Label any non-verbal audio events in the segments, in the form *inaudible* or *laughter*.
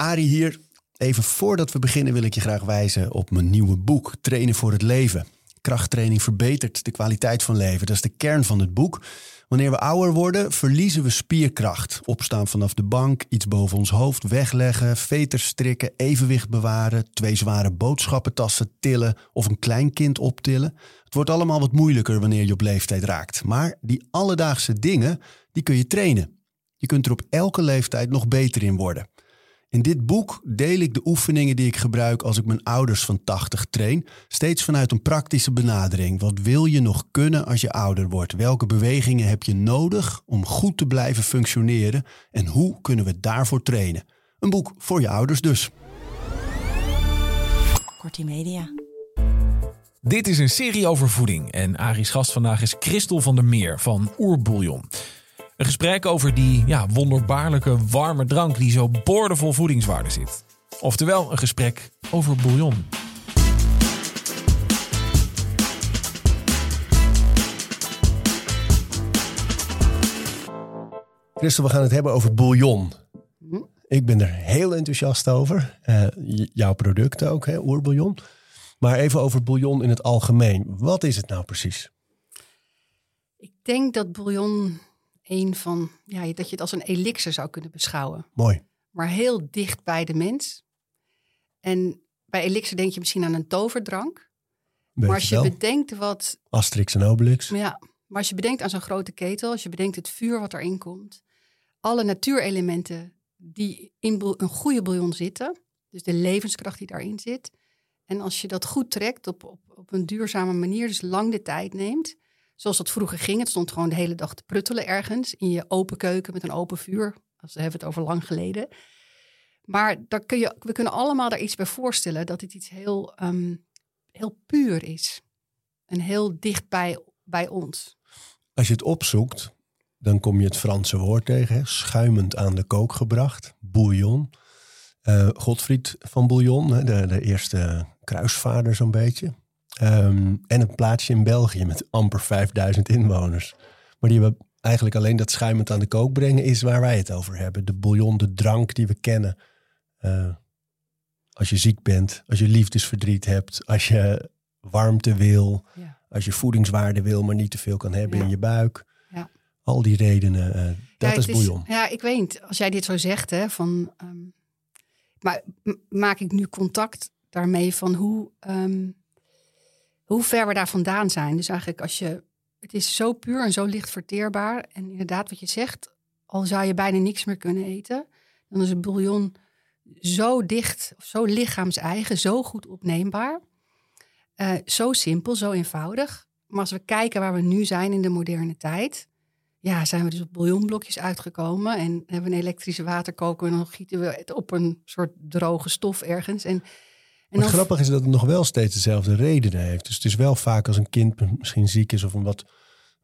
Arie hier. Even voordat we beginnen wil ik je graag wijzen op mijn nieuwe boek Trainen voor het Leven. Krachttraining verbetert de kwaliteit van leven. Dat is de kern van het boek. Wanneer we ouder worden, verliezen we spierkracht. Opstaan vanaf de bank, iets boven ons hoofd wegleggen, veters strikken, evenwicht bewaren, twee zware boodschappentassen tillen of een klein kind optillen. Het wordt allemaal wat moeilijker wanneer je op leeftijd raakt. Maar die alledaagse dingen, die kun je trainen. Je kunt er op elke leeftijd nog beter in worden. In dit boek deel ik de oefeningen die ik gebruik als ik mijn ouders van 80 train, steeds vanuit een praktische benadering. Wat wil je nog kunnen als je ouder wordt? Welke bewegingen heb je nodig om goed te blijven functioneren en hoe kunnen we daarvoor trainen? Een boek voor je ouders dus. Kortie Media. Dit is een serie over voeding en Ari's gast vandaag is Christel van der Meer van Oerbouillon. Een gesprek over die ja, wonderbaarlijke warme drank die zo boordevol voedingswaarde zit. Oftewel een gesprek over bouillon. Christel, we gaan het hebben over bouillon. Ik ben er heel enthousiast over. Eh, jouw product ook, hè, oerbouillon. Maar even over bouillon in het algemeen. Wat is het nou precies? Ik denk dat bouillon een van, ja, dat je het als een elixir zou kunnen beschouwen. Mooi. Maar heel dicht bij de mens. En bij elixir denk je misschien aan een toverdrank. Weet maar als je wel. bedenkt wat, Asterix en Obelix. ja, maar als je bedenkt aan zo'n grote ketel, als je bedenkt het vuur wat erin komt, alle natuurelementen die in een goede bouillon zitten, dus de levenskracht die daarin zit. En als je dat goed trekt op, op, op een duurzame manier, dus lang de tijd neemt, zoals dat vroeger ging. Het stond gewoon de hele dag te pruttelen ergens in je open keuken met een open vuur. Als we hebben het over lang geleden. Maar daar kun je, we kunnen allemaal daar iets bij voorstellen dat dit iets heel, ehm, heel puur is. En heel dicht bij, ons. Als je het opzoekt, dan kom je het Franse woord tegen. Schuimend aan de kook gebracht. Bouillon. Eh Godfried van Bouillon, hè? De, de eerste kruisvader zo'n beetje. Ehm, en een plaatsje in België met amper 5000 inwoners. Maar die hebben eigenlijk alleen dat schuimend aan de kook brengen is waar wij het over hebben. De bouillon, de drank die we kennen. Eh, als je ziek bent, als je liefdesverdriet hebt, als je warmte wil, Ja. als je voedingswaarde wil, maar niet te veel kan hebben Ja. in je buik. Ja. Al die redenen, eh, dat is bouillon. Ja, ik weet niet. Als jij dit zo zegt, hè, van. ehm, maar maak ik nu contact daarmee van hoe, ehm, hoe ver we daar vandaan zijn. Dus eigenlijk als je. Het is zo puur en zo licht verteerbaar. En inderdaad, wat je zegt, al zou je bijna niks meer kunnen eten, dan is het bouillon zo dicht, zo lichaams-eigen, zo goed opneembaar. Eh, zo simpel, zo eenvoudig. Maar als we kijken waar we nu zijn in de moderne tijd, ja, zijn we dus op bouillonblokjes uitgekomen en hebben we een elektrische waterkoker en dan gieten we het op een soort droge stof ergens. En, en grappige is dat het nog wel steeds dezelfde redenen heeft. Dus het is wel vaak als een kind misschien ziek is of een wat een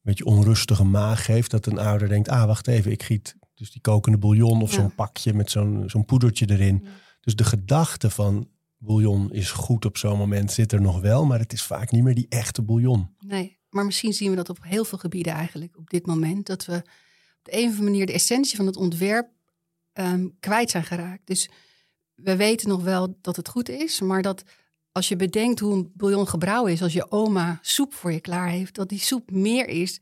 beetje onrustige maag heeft, dat een ouder denkt, ah wacht even, ik giet dus die kokende bouillon of Ja. zo'n pakje met zo'n zo'n poedertje erin. Ja. Dus de gedachte van bouillon is goed op zo'n moment zit er nog wel, maar het is vaak niet meer die echte bouillon. Nee, maar misschien zien we dat op heel veel gebieden eigenlijk op dit moment. Dat we op de een of andere manier de essentie van het ontwerp ehm, kwijt zijn geraakt. Dus we weten nog wel dat het goed is, maar dat als je bedenkt hoe een bouillon gebrouwen is, als je oma soep voor je klaar heeft, dat die soep meer is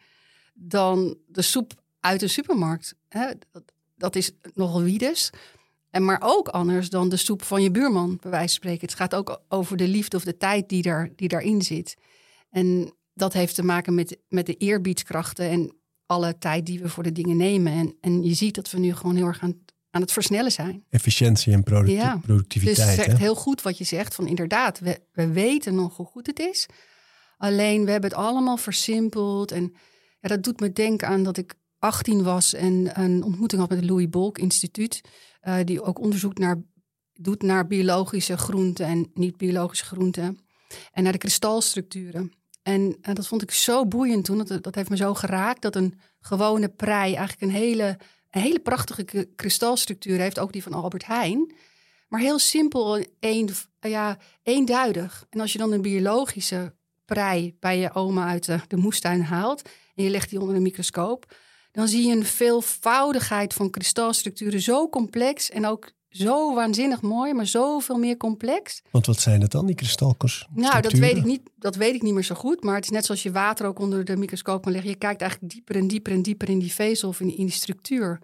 dan de soep uit de supermarkt. Hè? Dat, dat is nogal wiedes. En maar ook anders dan de soep van je buurman, bij wijze van spreken. Het gaat ook over de liefde of de tijd die, daar, die daarin zit. En dat heeft te maken met, met de eerbiedskrachten en alle tijd die we voor de dingen nemen. En, en je ziet dat we nu gewoon heel erg aan, aan het versnellen zijn. Efficiëntie en producti- Ja. Dus productiviteit. het is echt heel goed wat je zegt. Van inderdaad, we, we weten nog hoe goed het is. Alleen we hebben het allemaal versimpeld. En ja, dat doet me denken aan dat ik 18 was en een ontmoeting had met het Louis Bolk Instituut. eh, die ook onderzoekt naar doet naar biologische groenten en niet-biologische groenten. En naar de kristalstructuren. En, en dat vond ik zo boeiend toen. Dat, dat heeft me zo geraakt. Dat een gewone prei eigenlijk een hele, een hele prachtige kristalstructuur heeft. Ook die van Albert Heijn. Maar heel simpel, een, ja, eenduidig. En als je dan een biologische prei bij je oma uit de, de moestuin haalt. En je legt die onder een microscoop. Dan zie je een veelvoudigheid van kristalstructuren. Zo complex en ook zo waanzinnig mooi. Maar zoveel meer complex. Want wat zijn het dan, die kristalkers? Nou, dat weet, ik niet, dat weet ik niet meer zo goed. Maar het is net zoals je water ook onder de microscoop kan leggen. Je kijkt eigenlijk dieper en dieper en dieper in die vezel of in, in die structuur.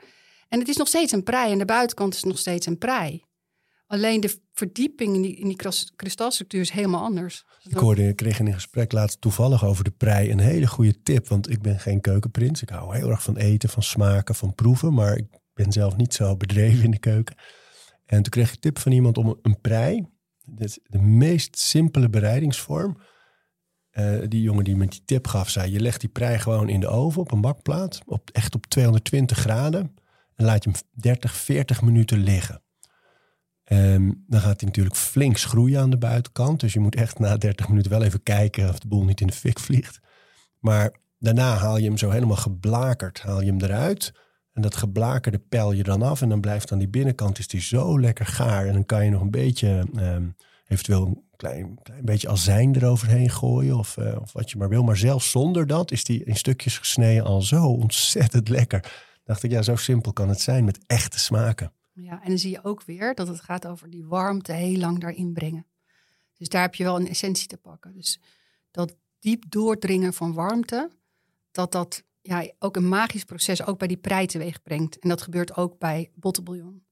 En het is nog steeds een prei. En de buitenkant is nog steeds een prei. Alleen de verdieping in die, in die kristalstructuur is helemaal anders. Ik hoorde, ik kreeg in een gesprek laatst toevallig over de prei een hele goede tip. Want ik ben geen keukenprins. Ik hou heel erg van eten, van smaken, van proeven. Maar ik ben zelf niet zo bedreven in de keuken. En toen kreeg ik tip van iemand om een prei. Is de meest simpele bereidingsvorm. Eh, die jongen die me die tip gaf, zei: Je legt die prei gewoon in de oven op een bakplaat. Op, echt op 220 graden. En laat je hem 30, 40 minuten liggen. Ehm, dan gaat hij natuurlijk flink schroeien aan de buitenkant. Dus je moet echt na 30 minuten wel even kijken of de boel niet in de fik vliegt. Maar daarna haal je hem zo helemaal geblakerd, haal je hem eruit. En dat geblakerde pel je dan af. En dan blijft aan die binnenkant is die zo lekker gaar. En dan kan je nog een beetje, ehm, eventueel een klein, klein beetje azijn eroverheen gooien. Of, eh, of wat je maar wil. Maar zelfs zonder dat is die in stukjes gesneden al zo ontzettend lekker. Dacht ik, ja, zo simpel kan het zijn met echte smaken. Ja, en dan zie je ook weer dat het gaat over die warmte heel lang daarin brengen. Dus daar heb je wel een essentie te pakken. Dus dat diep doordringen van warmte, dat dat ja, ook een magisch proces ook bij die prei teweeg brengt. En dat gebeurt ook bij bottenbouillon.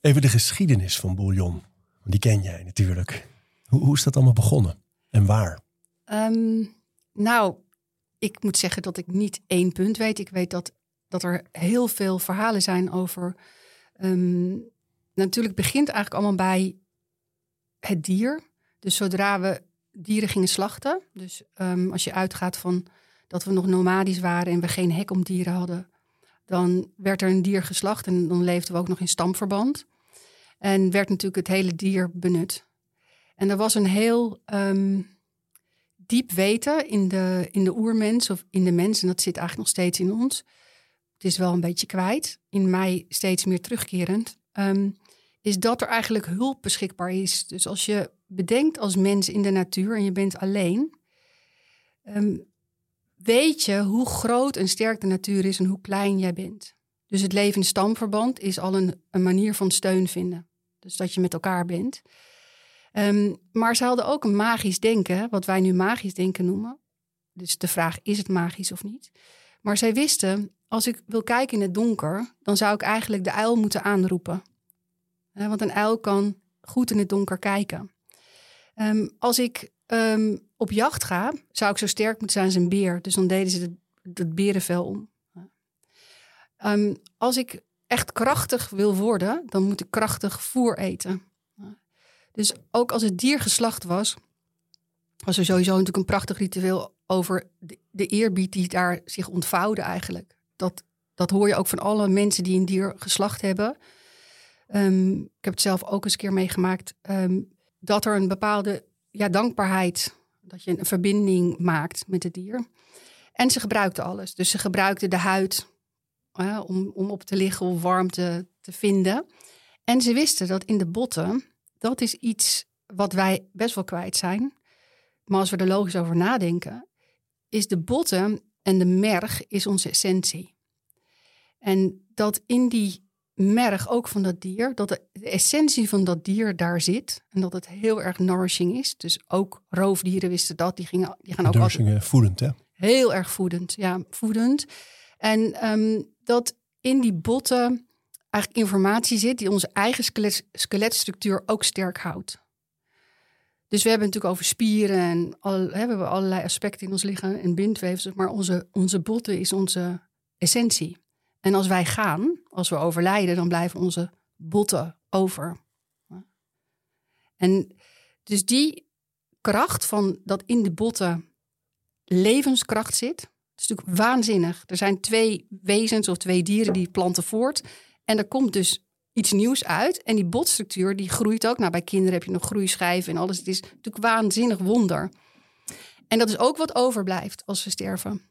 Even de geschiedenis van bouillon. Want Die ken jij natuurlijk. Hoe, hoe is dat allemaal begonnen? En waar? Ehm, nou, ik moet zeggen dat ik niet één punt weet. Ik weet dat, dat er heel veel verhalen zijn over. ehm, natuurlijk begint eigenlijk allemaal bij het dier. Dus zodra we dieren gingen slachten. Dus ehm, als je uitgaat van dat we nog nomadisch waren en we geen hek om dieren hadden. Dan werd er een dier geslacht en dan leefden we ook nog in stamverband. En werd natuurlijk het hele dier benut. En er was een heel ehm, diep weten in de, in de oermens of in de mens. En dat zit eigenlijk nog steeds in ons. Het is wel een beetje kwijt. In mij steeds meer terugkerend. ehm, is dat er eigenlijk hulp beschikbaar is. Dus als je bedenkt als mens in de natuur en je bent alleen. ehm, weet je hoe groot en sterk de natuur is en hoe klein jij bent. Dus het leven in stamverband is al een, manier van steun vinden. Dus dat je met elkaar bent. Ehm, maar ze hadden ook een magisch denken, wat wij nu magisch denken noemen. Dus de vraag, is het magisch of niet? Maar zij wisten, als ik wil kijken in het donker, dan zou ik eigenlijk de uil moeten aanroepen. Want een uil kan goed in het donker kijken. Ehm, als ik ehm, op jacht ga, zou ik zo sterk moeten zijn als een beer. Dus dan deden ze het, berenvel om. Ehm, als ik echt krachtig wil worden, dan moet ik krachtig voer eten. Dus ook als het dier geslacht was, was er sowieso natuurlijk een prachtig ritueel over de, eerbied die daar zich ontvouwde eigenlijk. Dat, dat hoor je ook van alle mensen die een dier geslacht hebben. Ehm, ik heb het zelf ook eens een keer meegemaakt. ehm, dat er een bepaalde ja, dankbaarheid, dat je een verbinding maakt met het dier. En ze gebruikten alles. Dus ze gebruikten de huid om, om op te liggen of warmte te vinden. En ze wisten dat in de botten, dat is iets wat wij best wel kwijt zijn. Maar als we er logisch over nadenken, is de botten en de merg is onze essentie. En dat in die merg ook van dat dier, dat de, essentie van dat dier daar zit. En dat het heel erg nourishing is. Dus ook roofdieren wisten dat. Die, gingen, die gaan ook altijd Nursingen voedend, hè? Heel erg voedend, ja, voedend. En ehm, dat in die botten eigenlijk informatie zit die onze eigen skelet, skeletstructuur ook sterk houdt. Dus we hebben het natuurlijk over spieren en al, hè, we hebben allerlei aspecten in ons lichaam en bindweefsels, maar onze, onze botten is onze essentie. En als wij gaan, als we overlijden, dan blijven onze botten over. En dus die kracht van dat in de botten levenskracht zit. Dat is natuurlijk waanzinnig. Er zijn twee wezens of twee dieren die planten voort. En er komt dus iets nieuws uit. En die botstructuur die groeit ook. Nou, bij kinderen heb je nog groeischijven en alles. Het is natuurlijk waanzinnig wonder. En dat is ook wat overblijft als we sterven.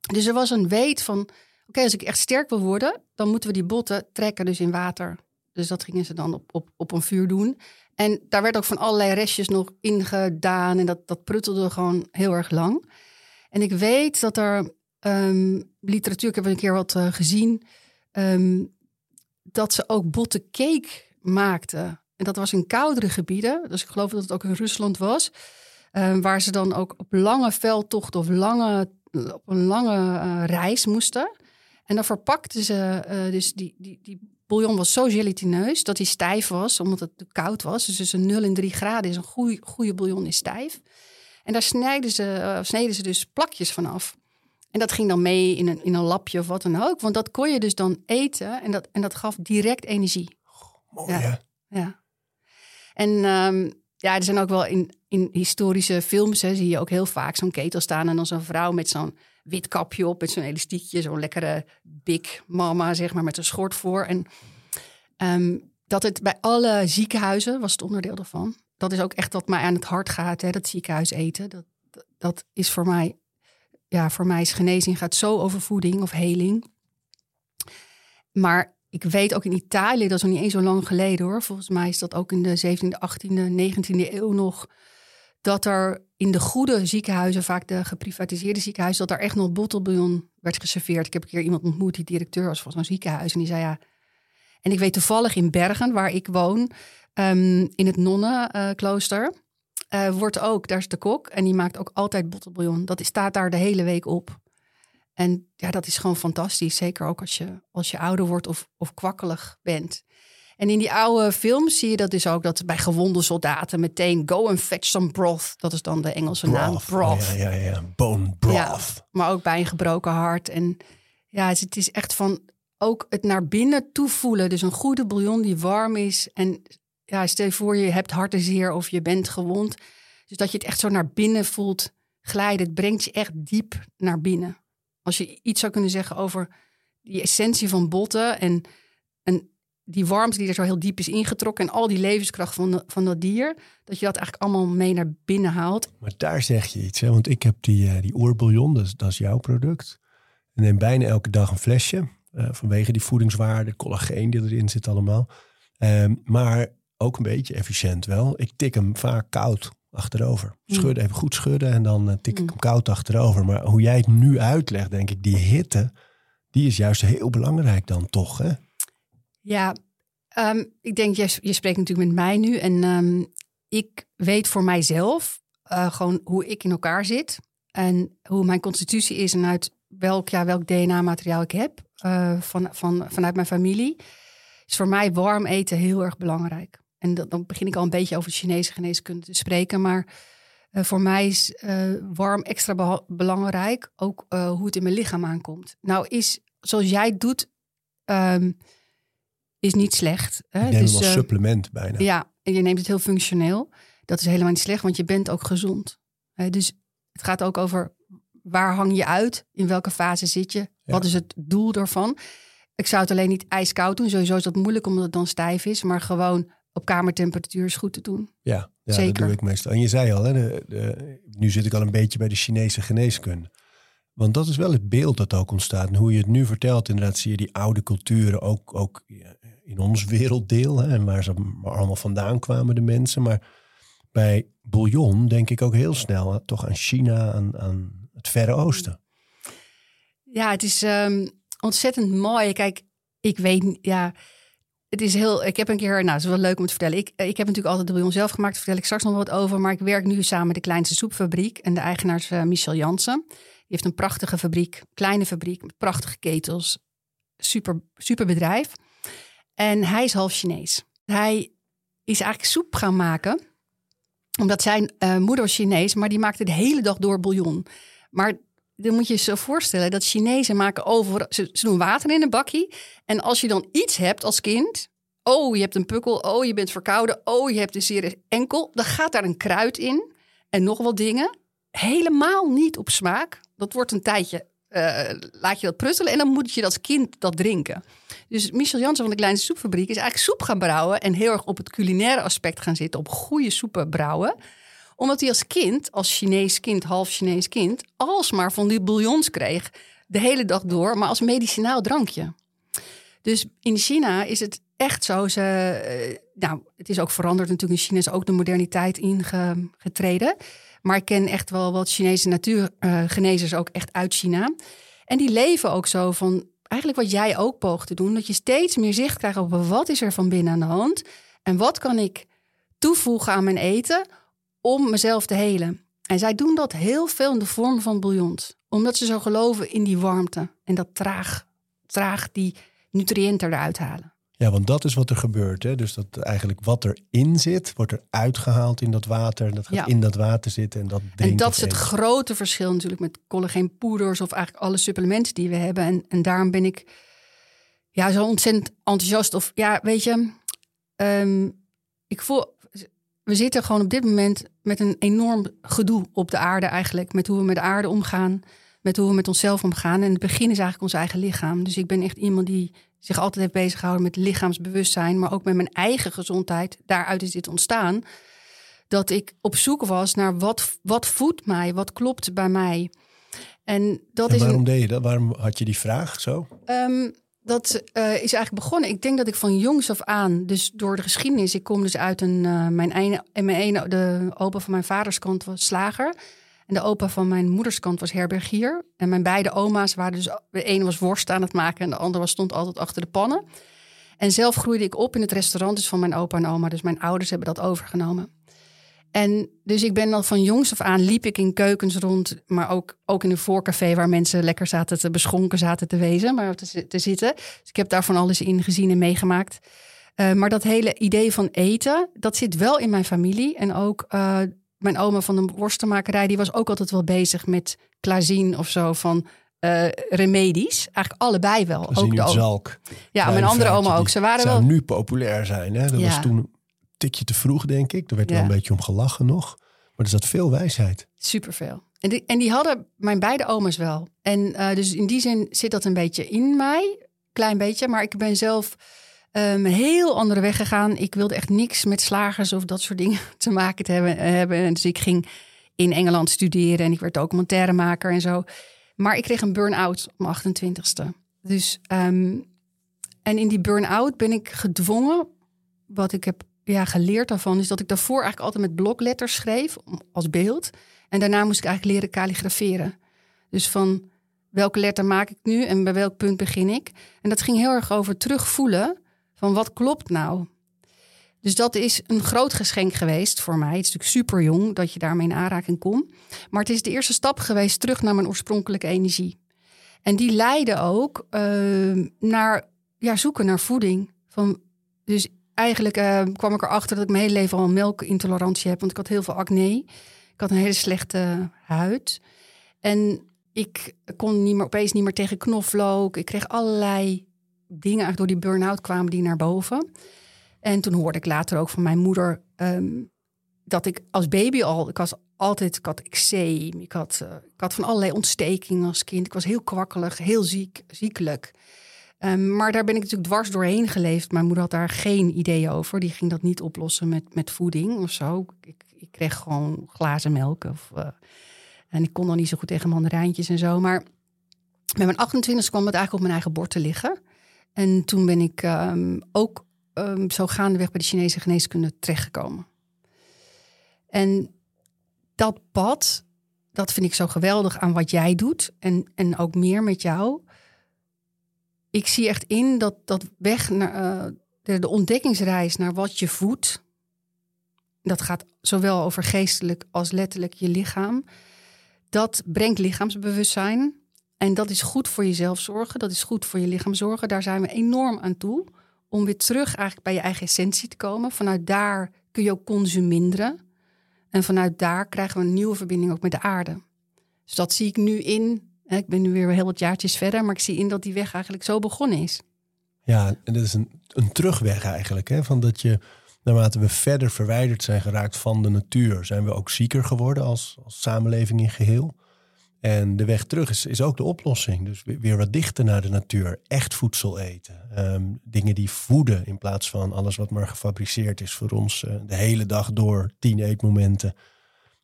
Dus er was een weet van, oké, als ik echt sterk wil worden, dan moeten we die botten trekken dus in water. Dus dat gingen ze dan op, op, op een vuur doen. En daar werd ook van allerlei restjes nog ingedaan. En dat, dat pruttelde gewoon heel erg lang. En ik weet dat er ehm, literatuur, ik heb een keer wat uh, gezien, um, dat ze ook botte cake maakten. En dat was in koudere gebieden. Dus ik geloof dat het ook in Rusland was. Um, waar ze dan ook op lange veldtochten of lange, op een lange uh, reis moesten. En dan verpakten ze, uh, dus die, die, die bouillon was zo gelatineus dat hij stijf was, omdat het koud was. Dus tussen 0 en 3 graden is een goede, goede bouillon is stijf. En daar snijden ze, uh, sneden ze dus plakjes van af. En dat ging dan mee in een, in een lapje of wat dan ook. Want dat kon je dus dan eten en dat, en dat gaf direct energie. Mooi, ja. ja. En um, ja, er zijn ook wel in, in historische films, hè, zie je ook heel vaak zo'n ketel staan. En dan zo'n vrouw met zo'n wit kapje op, met zo'n elastiekje. Zo'n lekkere big mama, zeg maar, met een schort voor. En um, dat het bij alle ziekenhuizen, was het onderdeel daarvan. Dat is ook echt wat mij aan het hart gaat, hè, dat ziekenhuis eten. Dat, dat is voor mij ja, voor mij is genezing gaat zo over voeding of heling. Maar ik weet ook in Italië, dat is nog niet eens zo lang geleden hoor. Volgens mij is dat ook in de 17e, 18e, 19e eeuw nog. Dat er in de goede ziekenhuizen, vaak de geprivatiseerde ziekenhuizen, dat er echt nog bottelbouillon werd geserveerd. Ik heb een keer iemand ontmoet die directeur was van zo'n ziekenhuis. En die zei ja. En ik weet toevallig in Bergen, waar ik woon, um, in het nonnenklooster. Uh, wordt ook, daar is de kok en die maakt ook altijd bottelbouillon. Dat staat daar de hele week op. En ja, dat is gewoon fantastisch. Zeker ook als je, als je ouder wordt of, of kwakkelig bent. En in die oude films zie je dat dus ook dat bij gewonde soldaten meteen go and fetch some broth. Dat is dan de Engelse broth. naam. Broth. Ja, ja, ja. Bone broth. Ja, maar ook bij een gebroken hart. En ja, het is echt van ook het naar binnen toevoelen. Dus een goede bouillon die warm is en ja, stel je voor je hebt hartenzeer of je bent gewond. Dus dat je het echt zo naar binnen voelt glijden. Het brengt je echt diep naar binnen. Als je iets zou kunnen zeggen over die essentie van botten en, en die warmte die er zo heel diep is ingetrokken en al die levenskracht van, de, van dat dier, dat je dat eigenlijk allemaal mee naar binnen haalt. Maar daar zeg je iets, hè? want ik heb die, uh, die oerbouillon, dat is, dat is jouw product. En neem bijna elke dag een flesje, uh, vanwege die voedingswaarde, collageen die erin zit allemaal. Um, maar ook een beetje efficiënt wel. Ik tik hem vaak koud achterover. Schudden, even goed schudden en dan uh, tik ik hem koud achterover. Maar hoe jij het nu uitlegt, denk ik, die hitte, die is juist heel belangrijk dan toch, hè? Ja, um, ik denk, je, je spreekt natuurlijk met mij nu. En um, ik weet voor mijzelf uh, gewoon hoe ik in elkaar zit. En hoe mijn constitutie is en uit welk, ja, welk DNA-materiaal ik heb uh, van, van, vanuit mijn familie. Is voor mij warm eten heel erg belangrijk. En dan begin ik al een beetje over Chinese geneeskunde te spreken. Maar uh, voor mij is warm extra belangrijk. Ook hoe het in mijn lichaam aankomt. Nou is, zoals jij doet, um, is niet slecht. Hè? Je neemt dus, als supplement bijna. Ja, en je neemt het heel functioneel. Dat is helemaal niet slecht, want je bent ook gezond. dus het gaat ook over waar hang je uit? In welke fase zit je? Ja. Wat is het doel daarvan? Ik zou het alleen niet ijskoud doen. Sowieso is dat moeilijk omdat het dan stijf is. Maar gewoon op kamertemperatuur is goed te doen. Ja, ja Zeker. dat doe ik meestal. En je zei al, hè, de, de, nu zit ik al een beetje bij de Chinese geneeskunde. Want dat is wel het beeld dat ook ontstaat. En hoe je het nu vertelt, inderdaad zie je die oude culturen ook, ook in ons werelddeel. En waar ze allemaal vandaan kwamen, de mensen. Maar bij bouillon denk ik ook heel snel toch aan China, aan, aan het Verre Oosten. Ja, het is um, ontzettend mooi. Kijk, ik weet, ja, het is heel. Ik heb een keer, nou, het is wel leuk om te vertellen. Ik, ik heb natuurlijk altijd de bouillon zelf gemaakt. Daar vertel ik straks nog wat over. Maar ik werk nu samen met de kleinste soepfabriek. En de eigenaar is uh, Michel Jansen. Die heeft een prachtige fabriek, kleine fabriek met prachtige ketels. Super, super bedrijf. En hij is half Chinees. Hij is eigenlijk soep gaan maken. Omdat zijn uh, moeder Chinees, maar die maakte de hele dag door bouillon. Maar dan moet je je zo voorstellen dat Chinezen maken over. Ze, doen water in een bakje. En als je dan iets hebt als kind. Oh, je hebt een pukkel. Oh, je bent verkouden. Oh, je hebt een zeer enkel. Dan gaat daar een kruid in. En nog wat dingen. Helemaal niet op smaak. Dat wordt een tijdje eh, laat je dat pruttelen en dan moet je als kind dat drinken. Dus Michel Jansen van de Kleine Soepfabriek is eigenlijk soep gaan brouwen en heel erg op het culinaire aspect gaan zitten, op goede soepen brouwen omdat hij als kind, als Chinees kind, half Chinees kind, alsmaar van die bouillons kreeg. De hele dag door, maar als medicinaal drankje. Dus in China is het echt zo. Ze, eh, nou, het is ook veranderd natuurlijk. In China is ook de moderniteit ingetreden. Maar ik ken echt wel wat Chinese natuurgenezers ook echt uit China. En die leven ook zo van eigenlijk wat jij ook poogt te doen. Dat je steeds meer zicht krijgt op wat is er van binnen aan de hand. En wat kan ik toevoegen aan mijn eten om mezelf te helen. En zij doen dat heel veel in de vorm van bouillons. Omdat ze zo geloven in die warmte. En dat traag, traag die nutriënten eruit halen. Ja, want dat is wat er gebeurt. Hè? Dus dat eigenlijk wat erin zit, wordt er uitgehaald in dat water. En dat gaat Ja. in dat water zitten. En dat En dat is het grote verschil natuurlijk met collageenpoeders of eigenlijk alle supplementen die we hebben. En, en daarom ben ik ja, zo ontzettend enthousiast. Of ja, weet je, ehm, ik voel, we zitten gewoon op dit moment met een enorm gedoe op de aarde eigenlijk. Met hoe we met de aarde omgaan, met hoe we met onszelf omgaan. En het begin is eigenlijk ons eigen lichaam. Dus ik ben echt iemand die zich altijd heeft bezig gehouden met lichaamsbewustzijn, maar ook met mijn eigen gezondheid. Daaruit is dit ontstaan. Dat ik op zoek was naar wat, wat voedt mij, wat klopt bij mij. En dat En is waarom een, deed je dat? Waarom had je die vraag zo? Ehm, dat eh, is eigenlijk begonnen. Ik denk dat ik van jongs af aan, dus door de geschiedenis, ik kom dus uit een. eh, mijn ene, en mijn ene, de opa van mijn vaders kant was slager. En de opa van mijn moeders kant was herbergier. En mijn beide oma's waren dus. De ene was worst aan het maken en de andere was, stond altijd achter de pannen. En zelf groeide ik op in het restaurant dus van mijn opa en oma. Dus mijn ouders hebben dat overgenomen. En dus ik ben al van jongs af aan liep ik in keukens rond, maar ook, ook in een voorcafé waar mensen lekker zaten te beschonken zaten te wezen, maar te, te zitten. Dus ik heb daar van alles in gezien en meegemaakt. Eh, maar dat hele idee van eten, dat zit wel in mijn familie. En ook eh, mijn oma van de worstenmakerij, die was ook altijd wel bezig met klazien of zo van eh, remedies. Eigenlijk allebei wel. Ook de oma- zalk. ja, mijn andere oma ook. Ze waren zou wel nu populair zijn. Hè? Dat Ja. was toen een tikje te vroeg, denk ik. Er werd wel een beetje om gelachen nog. Maar er zat veel wijsheid. Superveel. En die, en die hadden mijn beide oma's wel. En eh, dus in die zin zit dat een beetje in mij. Klein beetje. Maar ik ben zelf een heel andere weg gegaan. Ik wilde echt niks met slagers of dat soort dingen *laughs* te maken hebben. hebben. En dus ik ging in Engeland studeren. En ik werd documentairemaker en zo. Maar ik kreeg een burn-out op mijn 28ste. Dus, ehm, en in die burn-out ben ik gedwongen. Wat ik heb ja, geleerd daarvan is dat ik daarvoor eigenlijk altijd met blokletters schreef als beeld. En daarna moest ik eigenlijk leren kalligraferen. Dus van welke letter maak ik nu en bij welk punt begin ik? En dat ging heel erg over terugvoelen van wat klopt nou? Dus dat is een groot geschenk geweest voor mij. Het is natuurlijk super jong dat je daarmee in aanraking komt. Maar het is de eerste stap geweest terug naar mijn oorspronkelijke energie. En die leidde ook eh, naar ja, zoeken naar voeding. Van, dus eigenlijk eh, kwam ik erachter dat ik mijn hele leven al melkintolerantie heb. Want ik had heel veel acne. Ik had een hele slechte huid. En ik kon niet meer, opeens niet meer tegen knoflook. Ik kreeg allerlei dingen eigenlijk door die burn-out kwamen die naar boven. En toen hoorde ik later ook van mijn moeder ehm, dat ik als baby al, ik was altijd, ik had eczeem, ik had, eh, ik had van allerlei ontstekingen als kind. Ik was heel kwakkelig, heel ziek, ziekelijk. Ehm, maar daar ben ik natuurlijk dwars doorheen geleefd. Mijn moeder had daar geen idee over. Die ging dat niet oplossen met, met voeding of zo. Ik, ik kreeg gewoon glazen melk. Of, eh, en ik kon dan niet zo goed tegen mandarijntjes en zo. Maar met mijn 28 kwam het eigenlijk op mijn eigen bord te liggen. En toen ben ik ehm, ook ehm, zo gaandeweg bij de Chinese geneeskunde terechtgekomen. En dat pad, dat vind ik zo geweldig aan wat jij doet. En, en ook meer met jou. Ik zie echt in dat dat weg naar eh, de, de ontdekkingsreis naar wat je voedt. Dat gaat zowel over geestelijk als letterlijk je lichaam. Dat brengt lichaamsbewustzijn. En dat is goed voor jezelf zorgen. Dat is goed voor je lichaam zorgen. Daar zijn we enorm aan toe. Om weer terug eigenlijk bij je eigen essentie te komen. Vanuit daar kun je ook consuminderen. En vanuit daar krijgen we een nieuwe verbinding ook met de aarde. Dus dat zie ik nu in. Ik ben nu weer heel wat jaartjes verder. Maar ik zie in dat die weg eigenlijk zo begonnen is. Ja, en dat is een, een terugweg eigenlijk. Hè? Van dat je, naarmate we verder verwijderd zijn geraakt van de natuur, zijn we ook zieker geworden als, als samenleving in geheel. En de weg terug is, is ook de oplossing. Dus weer, wat dichter naar de natuur. Echt voedsel eten. Ehm, dingen die voeden in plaats van alles wat maar gefabriceerd is voor ons eh, de hele dag door. Tien eetmomenten.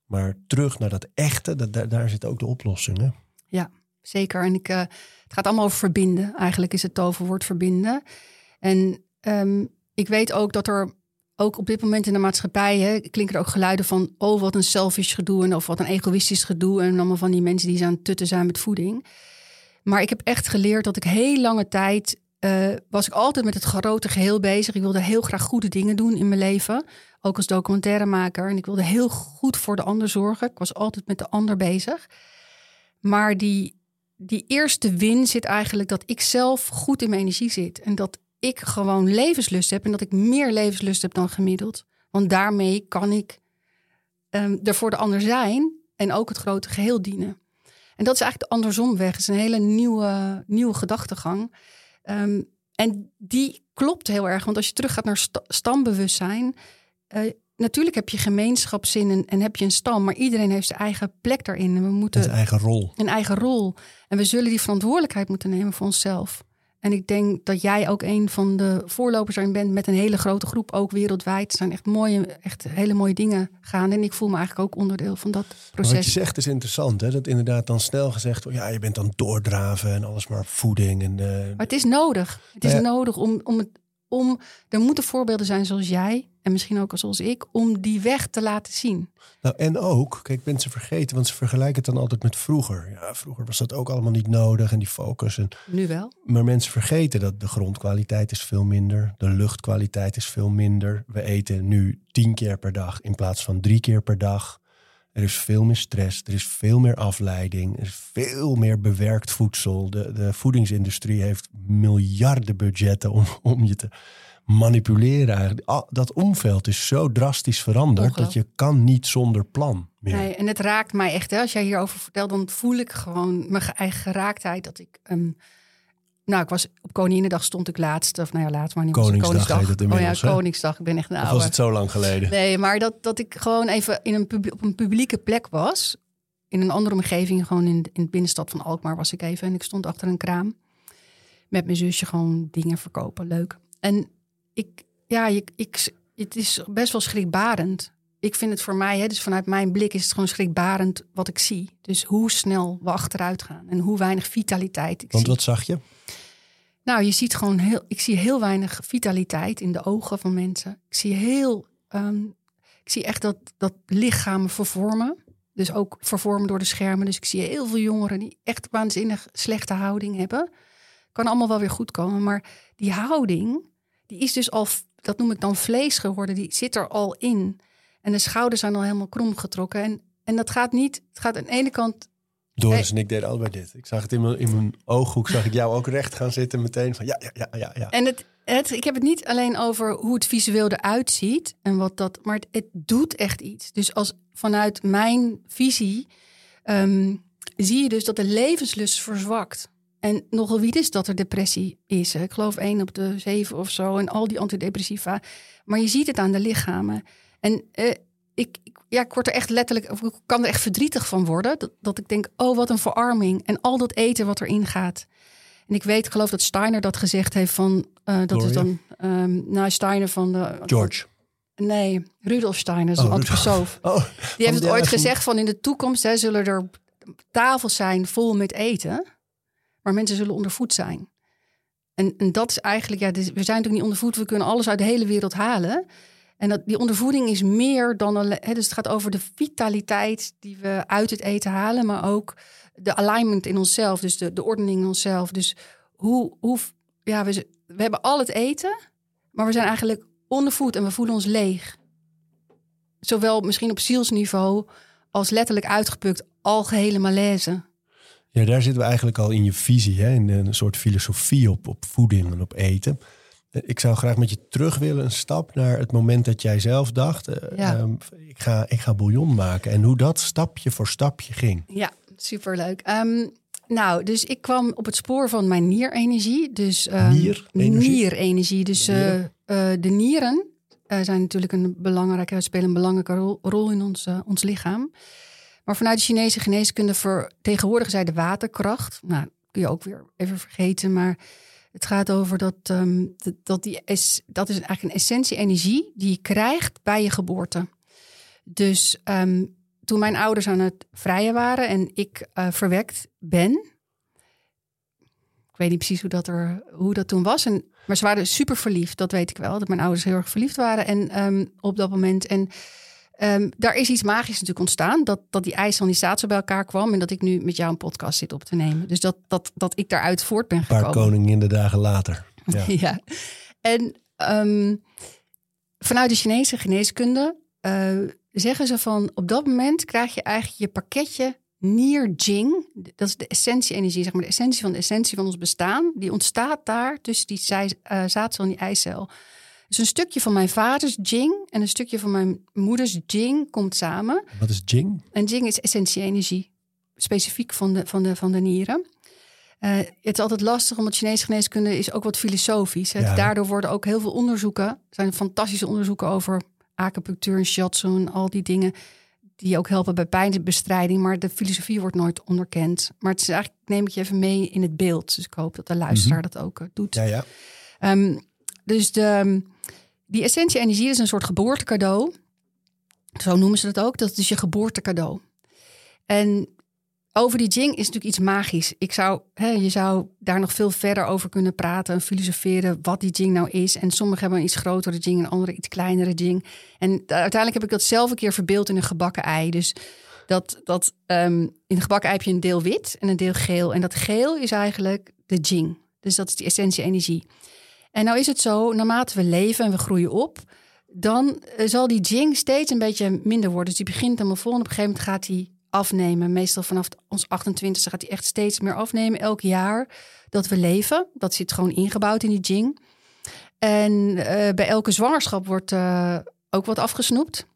Maar terug naar dat echte, dat, daar, zit ook de oplossing. Hè? Ja, zeker. En ik, eh, het gaat allemaal over verbinden. Eigenlijk is het toverwoord verbinden. En ehm, ik weet ook dat er ook op dit moment in de maatschappij hè, klinken er ook geluiden van... oh, wat een selfish gedoe en of wat een egoïstisch gedoe... en allemaal van die mensen die aan het tutten zijn met voeding. Maar ik heb echt geleerd dat ik heel lange tijd... Uh, was ik altijd met het grote geheel bezig. Ik wilde heel graag goede dingen doen in mijn leven. Ook als documentairemaker. En ik wilde heel goed voor de ander zorgen. Ik was altijd met de ander bezig. Maar die, die eerste win zit eigenlijk dat ik zelf goed in mijn energie zit. En dat ik gewoon levenslust heb en dat ik meer levenslust heb dan gemiddeld. Want daarmee kan ik um, er voor de ander zijn en ook het grote geheel dienen. En dat is eigenlijk de andersomweg. Het is een hele nieuwe, nieuwe gedachtegang. Um, en die klopt heel erg, want als je teruggaat naar st stambewustzijn. Uh, natuurlijk heb je gemeenschapszin en, en, heb je een stam, maar iedereen heeft zijn eigen plek daarin. En we moeten een eigen rol. Een eigen rol. En we zullen die verantwoordelijkheid moeten nemen voor onszelf. En ik denk dat jij ook een van de voorlopers erin bent met een hele grote groep, ook wereldwijd. Er zijn echt mooie, echt hele mooie dingen gaan. En ik voel me eigenlijk ook onderdeel van dat proces. wat je zegt is interessant, hè? dat inderdaad dan snel gezegd wordt, ja, je bent dan doordraven en alles maar voeding. En, uh... Maar het is nodig. Het is nodig om, om, het, om, er moeten voorbeelden zijn zoals jij en misschien ook zoals ik, om die weg te laten zien. Nou, en ook, kijk, mensen vergeten, want ze vergelijken het dan altijd met vroeger. Ja, vroeger was dat ook allemaal niet nodig en die focus. En, nu wel. Maar mensen vergeten dat de grondkwaliteit is veel minder, de luchtkwaliteit is veel minder. We eten nu tien keer per dag in plaats van drie keer per dag. Er is veel meer stress, er is veel meer afleiding, er is veel meer bewerkt voedsel. De, de voedingsindustrie heeft miljarden budgetten om, om je te manipuleren. Dat omveld is zo drastisch veranderd dat je kan niet zonder plan meer. Nee, en het raakt mij echt. Hè? Als jij hierover vertelt, dan voel ik gewoon mijn eigen geraaktheid. Dat ik, um, nou, ik was op Koninginnedag stond ik laatst, of nou ja, laatst maar niet. Koningsdag, Koningsdag. Het oh ja, Koningsdag. Ik ben echt een oude. Of was het zo lang geleden? Nee, maar dat, dat ik gewoon even in een op een publieke plek was. In een andere omgeving, gewoon in, in de binnenstad van Alkmaar was ik even. En ik stond achter een kraam. Met mijn zusje gewoon dingen verkopen. Leuk. En ik, ja, ik, ik, het is best wel schrikbarend. Ik vind het voor mij, hè, dus vanuit mijn blik is het gewoon schrikbarend wat ik zie. Dus hoe snel we achteruit gaan en hoe weinig vitaliteit ik Want zie. wat zag je? Nou, je ziet gewoon heel, ik zie heel weinig vitaliteit in de ogen van mensen. Ik zie heel, um, ik zie echt dat, dat lichamen vervormen. Dus ook vervormen door de schermen. Dus ik zie heel veel jongeren die echt waanzinnig slechte houding hebben. Kan allemaal wel weer goed komen. Maar die houding, die is dus al, dat noem ik dan vlees geworden, die zit er al in. En de schouders zijn al helemaal krom getrokken. En, en dat gaat niet, het gaat aan de ene kant... Doris en ik deden allebei dit. Ik zag het in mijn, in mijn ooghoek, zag ik jou ook recht gaan zitten meteen van ja, ja, ja, ja. ja. En het, het, ik heb het niet alleen over hoe het visueel eruit ziet en wat dat, maar het, het doet echt iets. Dus als vanuit mijn visie um, zie je dus dat de levenslust verzwakt. En nogal wie is dat er depressie is. Ik geloof één op de zeven of zo. En al die antidepressiva. Maar je ziet het aan de lichamen. En uh, ik, ja, ik word er echt letterlijk, ik kan er echt verdrietig van worden. Dat, dat ik denk, oh wat een verarming. En al dat eten wat erin gaat. En ik weet, ik geloof dat Steiner dat gezegd heeft van, uh, dat is dan, um, nou Steiner van de... George. Nee, Rudolf Steiner, een oh, antroposoof. *laughs* Oh, die heeft het ooit gezegd van in de toekomst hè, zullen er tafels zijn vol met eten maar mensen zullen ondervoed zijn. En, en dat is eigenlijk, ja, we zijn natuurlijk niet ondervoed, we kunnen alles uit de hele wereld halen. En dat, die ondervoeding is meer dan alleen, dus het gaat over de vitaliteit die we uit het eten halen, maar ook de alignment in onszelf, dus de, de ordening in onszelf. Dus hoe, hoe ja, we, we hebben al het eten, maar we zijn eigenlijk ondervoed en we voelen ons leeg. Zowel misschien op zielsniveau als letterlijk uitgepukt, algehele malaise. Ja, daar zitten we eigenlijk al in je visie, hè? in een soort filosofie op, op voeding en op eten. Ik zou graag met je terug willen, een stap naar het moment dat jij zelf dacht: ja. um, ik, ga, ik ga bouillon maken. En hoe dat stapje voor stapje ging. Ja, superleuk. Um, nou, dus ik kwam op het spoor van mijn nierenergie. Dus, um, nierenergie? Nierenergie. Dus de, uh, uh, de nieren zijn natuurlijk een belangrijke, spelen een belangrijke rol, rol in ons, ons lichaam. Maar vanuit de Chinese geneeskunde vertegenwoordigen zij de waterkracht. Nou, kun je ook weer even vergeten, maar het gaat over dat, ehm, dat, die es, dat is eigenlijk een essentie energie die je krijgt bij je geboorte. Dus ehm, toen mijn ouders aan het vrijen waren en ik uh, verwekt ben, ik weet niet precies hoe dat, er, hoe dat toen was. En, maar ze waren super verliefd, dat weet ik wel. Dat mijn ouders heel erg verliefd waren en, um, op dat moment. En um, daar is iets magisch natuurlijk ontstaan. Dat, dat die ijsanisatie bij elkaar kwam. En dat ik nu met jou een podcast zit op te nemen. Dus dat, dat, dat ik daaruit voort ben gekomen. Een paar koningen de dagen later. *laughs* Ja. ja. En um, vanuit de Chinese geneeskunde uh, zeggen ze van... op dat moment krijg je eigenlijk je pakketje Nier Jing, dat is de essentie-energie, zeg maar de essentie van de essentie van ons bestaan, die ontstaat daar tussen die uh, zaadcel en die eicel. Dus een stukje van mijn vaders Jing en een stukje van mijn moeders Jing komt samen. Wat is Jing? En Jing is essentie-energie, specifiek van de, van de, van de nieren. Uh, het is altijd lastig, omdat Chinese geneeskunde is ook wat filosofisch. Ja. Daardoor worden ook heel veel onderzoeken, er zijn fantastische onderzoeken over acupunctuur en shiatsu en al die dingen die ook helpen bij pijnbestrijding. Maar de filosofie wordt nooit onderkend. Maar het is eigenlijk, neem ik je even mee in het beeld. Dus ik hoop dat de luisteraar mm -hmm. dat ook uh, doet. Ja, ja. Um, dus de, die essentie-energie is een soort geboortecadeau. Zo noemen ze dat ook. Dat is je geboortecadeau. En over die Jing is natuurlijk iets magisch. Ik zou, hè, je zou daar nog veel verder over kunnen praten en filosoferen wat die Jing nou is. En sommigen hebben een iets grotere Jing en andere iets kleinere Jing. En uiteindelijk heb ik dat zelf een keer verbeeld in een gebakken ei. Dus dat, dat um, in een gebakken ei heb je een deel wit en een deel geel. En dat geel is eigenlijk de Jing. Dus dat is die essentie energie. En nou is het zo, naarmate we leven en we groeien op, dan zal die Jing steeds een beetje minder worden. Dus die begint helemaal vol en op een gegeven moment gaat die afnemen. Meestal vanaf ons 28 gaat hij echt steeds meer afnemen. Elk jaar dat we leven. Dat zit gewoon ingebouwd in die Jing. En uh, bij elke zwangerschap wordt uh, ook wat afgesnoept.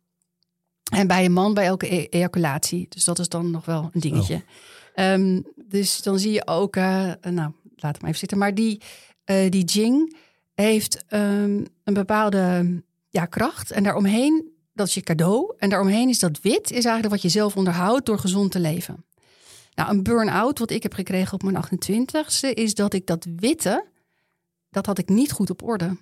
En bij een man bij elke e ejaculatie. Dus dat is dan nog wel een dingetje. Oh. Um, dus dan zie je ook, uh, nou, laat hem even zitten. Maar die, die Jing heeft um, een bepaalde ja, kracht. En daaromheen dat is je cadeau. En daaromheen is dat wit, is eigenlijk wat je zelf onderhoudt door gezond te leven. Nou, een burn-out, wat ik heb gekregen op mijn 28ste, is dat ik dat witte, dat had ik niet goed op orde.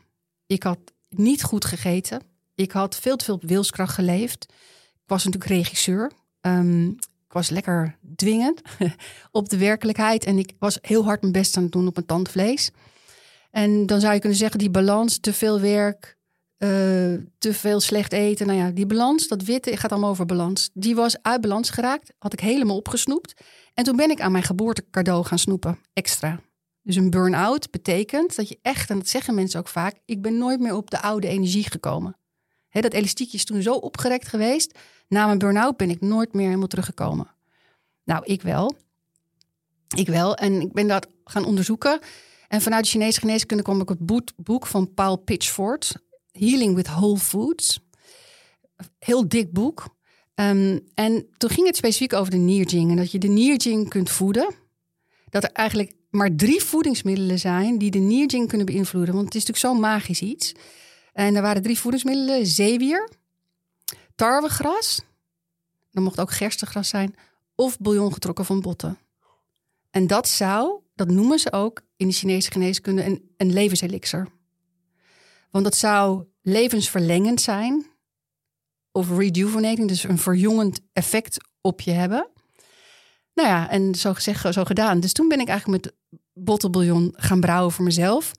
Ik had niet goed gegeten. Ik had veel te veel wilskracht geleefd. Ik was natuurlijk regisseur. Um, ik was lekker dwingend *laughs* op de werkelijkheid. En ik was heel hard mijn best aan het doen op mijn tandvlees. En dan zou je kunnen zeggen, die balans, te veel werk, uh, te veel slecht eten. Nou ja, die balans, dat witte, gaat allemaal over balans. Die was uit balans geraakt, had ik helemaal opgesnoept. En toen ben ik aan mijn geboortecadeau gaan snoepen, extra. Dus een burn-out betekent dat je echt, en dat zeggen mensen ook vaak, ik ben nooit meer op de oude energie gekomen. Dat elastiekje is toen zo opgerekt geweest. Na mijn burn-out ben ik nooit meer helemaal teruggekomen. Nou, ik wel. Ik wel. En ik ben dat gaan onderzoeken. En vanuit de Chinese geneeskunde kwam ik het boek van Paul Pitchford. Healing with Whole Foods. Heel dik boek. Um, en toen ging het specifiek over de Nierjing. En dat je de Nierjing kunt voeden. Dat er eigenlijk maar drie voedingsmiddelen zijn die de Nierjing kunnen beïnvloeden. Want het is natuurlijk zo'n magisch iets. En er waren drie voedingsmiddelen. Zeewier, tarwegras. Er mocht ook gerstengras zijn. Of bouillon getrokken van botten. En dat zou, dat noemen ze ook in de Chinese geneeskunde, een, een levenselixer. Want dat zou levensverlengend zijn. Of rejuvenating, dus een verjongend effect op je hebben. Nou ja, en zo gezegd, zo gedaan. Dus toen ben ik eigenlijk met bottelbouillon gaan brouwen voor mezelf.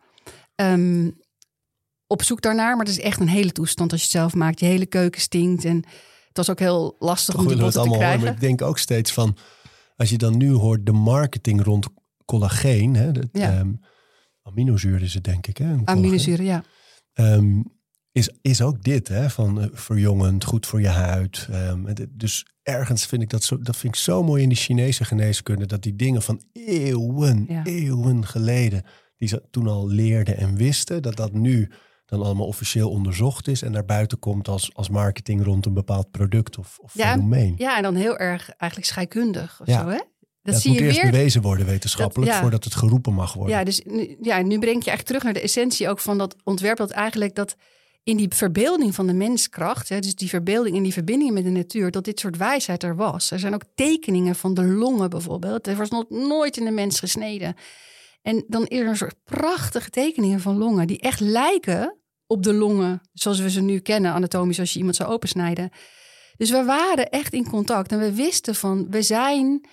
Um, op zoek daarnaar, maar het is echt een hele toestand als je het zelf maakt. Je hele keuken stinkt en het was ook heel lastig om die botten te krijgen. Hoor, ik denk ook steeds van, als je dan nu hoort de marketing rond collageen, hè, de, ja. um, aminozuur is het denk ik. Hè, aminozuren, ja. Um, is, is ook dit, hè, van uh, verjongend, goed voor je huid. Um, dus ergens vind ik dat zo, dat vind ik zo mooi in die Chinese geneeskunde, dat die dingen van eeuwen, ja. eeuwen geleden, die ze toen al leerden en wisten, dat dat nu dan allemaal officieel onderzocht is en naar buiten komt als, als marketing rond een bepaald product of, of ja, fenomeen. Ja, en dan heel erg eigenlijk scheikundig of ja. zo, hè? Dat ja, zie moet je eerst weer. bewezen worden wetenschappelijk dat, voordat het geroepen mag worden. Ja, dus nu, ja, nu breng je eigenlijk terug naar de essentie ook van dat ontwerp. Dat eigenlijk dat in die verbeelding van de menskracht, hè, dus die verbeelding in die verbinding met de natuur, dat dit soort wijsheid er was. Er zijn ook tekeningen van de longen bijvoorbeeld. Er was nog nooit in de mens gesneden. En dan is er een soort prachtige tekeningen van longen die echt lijken op de longen zoals we ze nu kennen, anatomisch als je iemand zou opensnijden. Dus we waren echt in contact en we wisten van we zijn,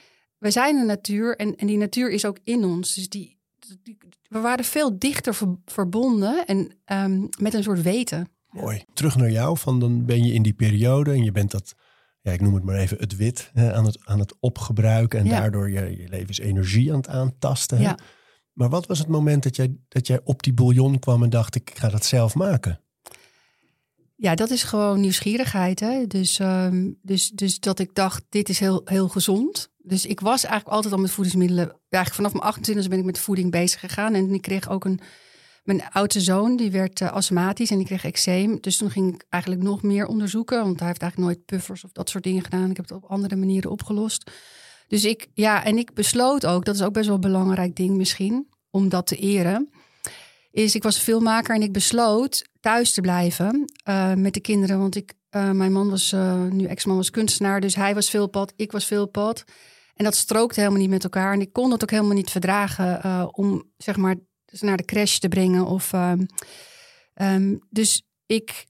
we zijn de natuur en, en die natuur is ook in ons. Dus die, die we waren veel dichter ver- verbonden en ehm, met een soort weten. Mooi. Terug naar jou, van dan ben je in die periode en je bent dat, ja, ik noem het maar even het wit, hè, aan, het, aan het opgebruiken en Ja. daardoor je, je levensenergie aan het aantasten. hè. Ja. Maar wat was het moment dat jij, dat jij op die bouillon kwam en dacht, ik ga dat zelf maken? Ja, dat is gewoon nieuwsgierigheid. Hè? Dus, ehm, dus, dus dat ik dacht, dit is heel, heel gezond. Dus ik was eigenlijk altijd al met voedingsmiddelen. Eigenlijk vanaf mijn 28 ben ik met voeding bezig gegaan. En ik kreeg ook een. Mijn oudste zoon, die werd eh, astmatisch en die kreeg eczeem. Dus toen ging ik eigenlijk nog meer onderzoeken. Want hij heeft eigenlijk nooit puffers of dat soort dingen gedaan. Ik heb het op andere manieren opgelost. Dus ik, ja, en ik besloot ook, dat is ook best wel een belangrijk ding misschien, om dat te eren. Is ik was filmmaker en ik besloot thuis te blijven eh, met de kinderen. Want ik, eh, mijn man was, eh, nu ex-man was kunstenaar, dus hij was veel pad, ik was veel pad. En dat strookte helemaal niet met elkaar. En ik kon dat ook helemaal niet verdragen om zeg maar ze naar de crash te brengen. Of, ehm, ehm, dus ik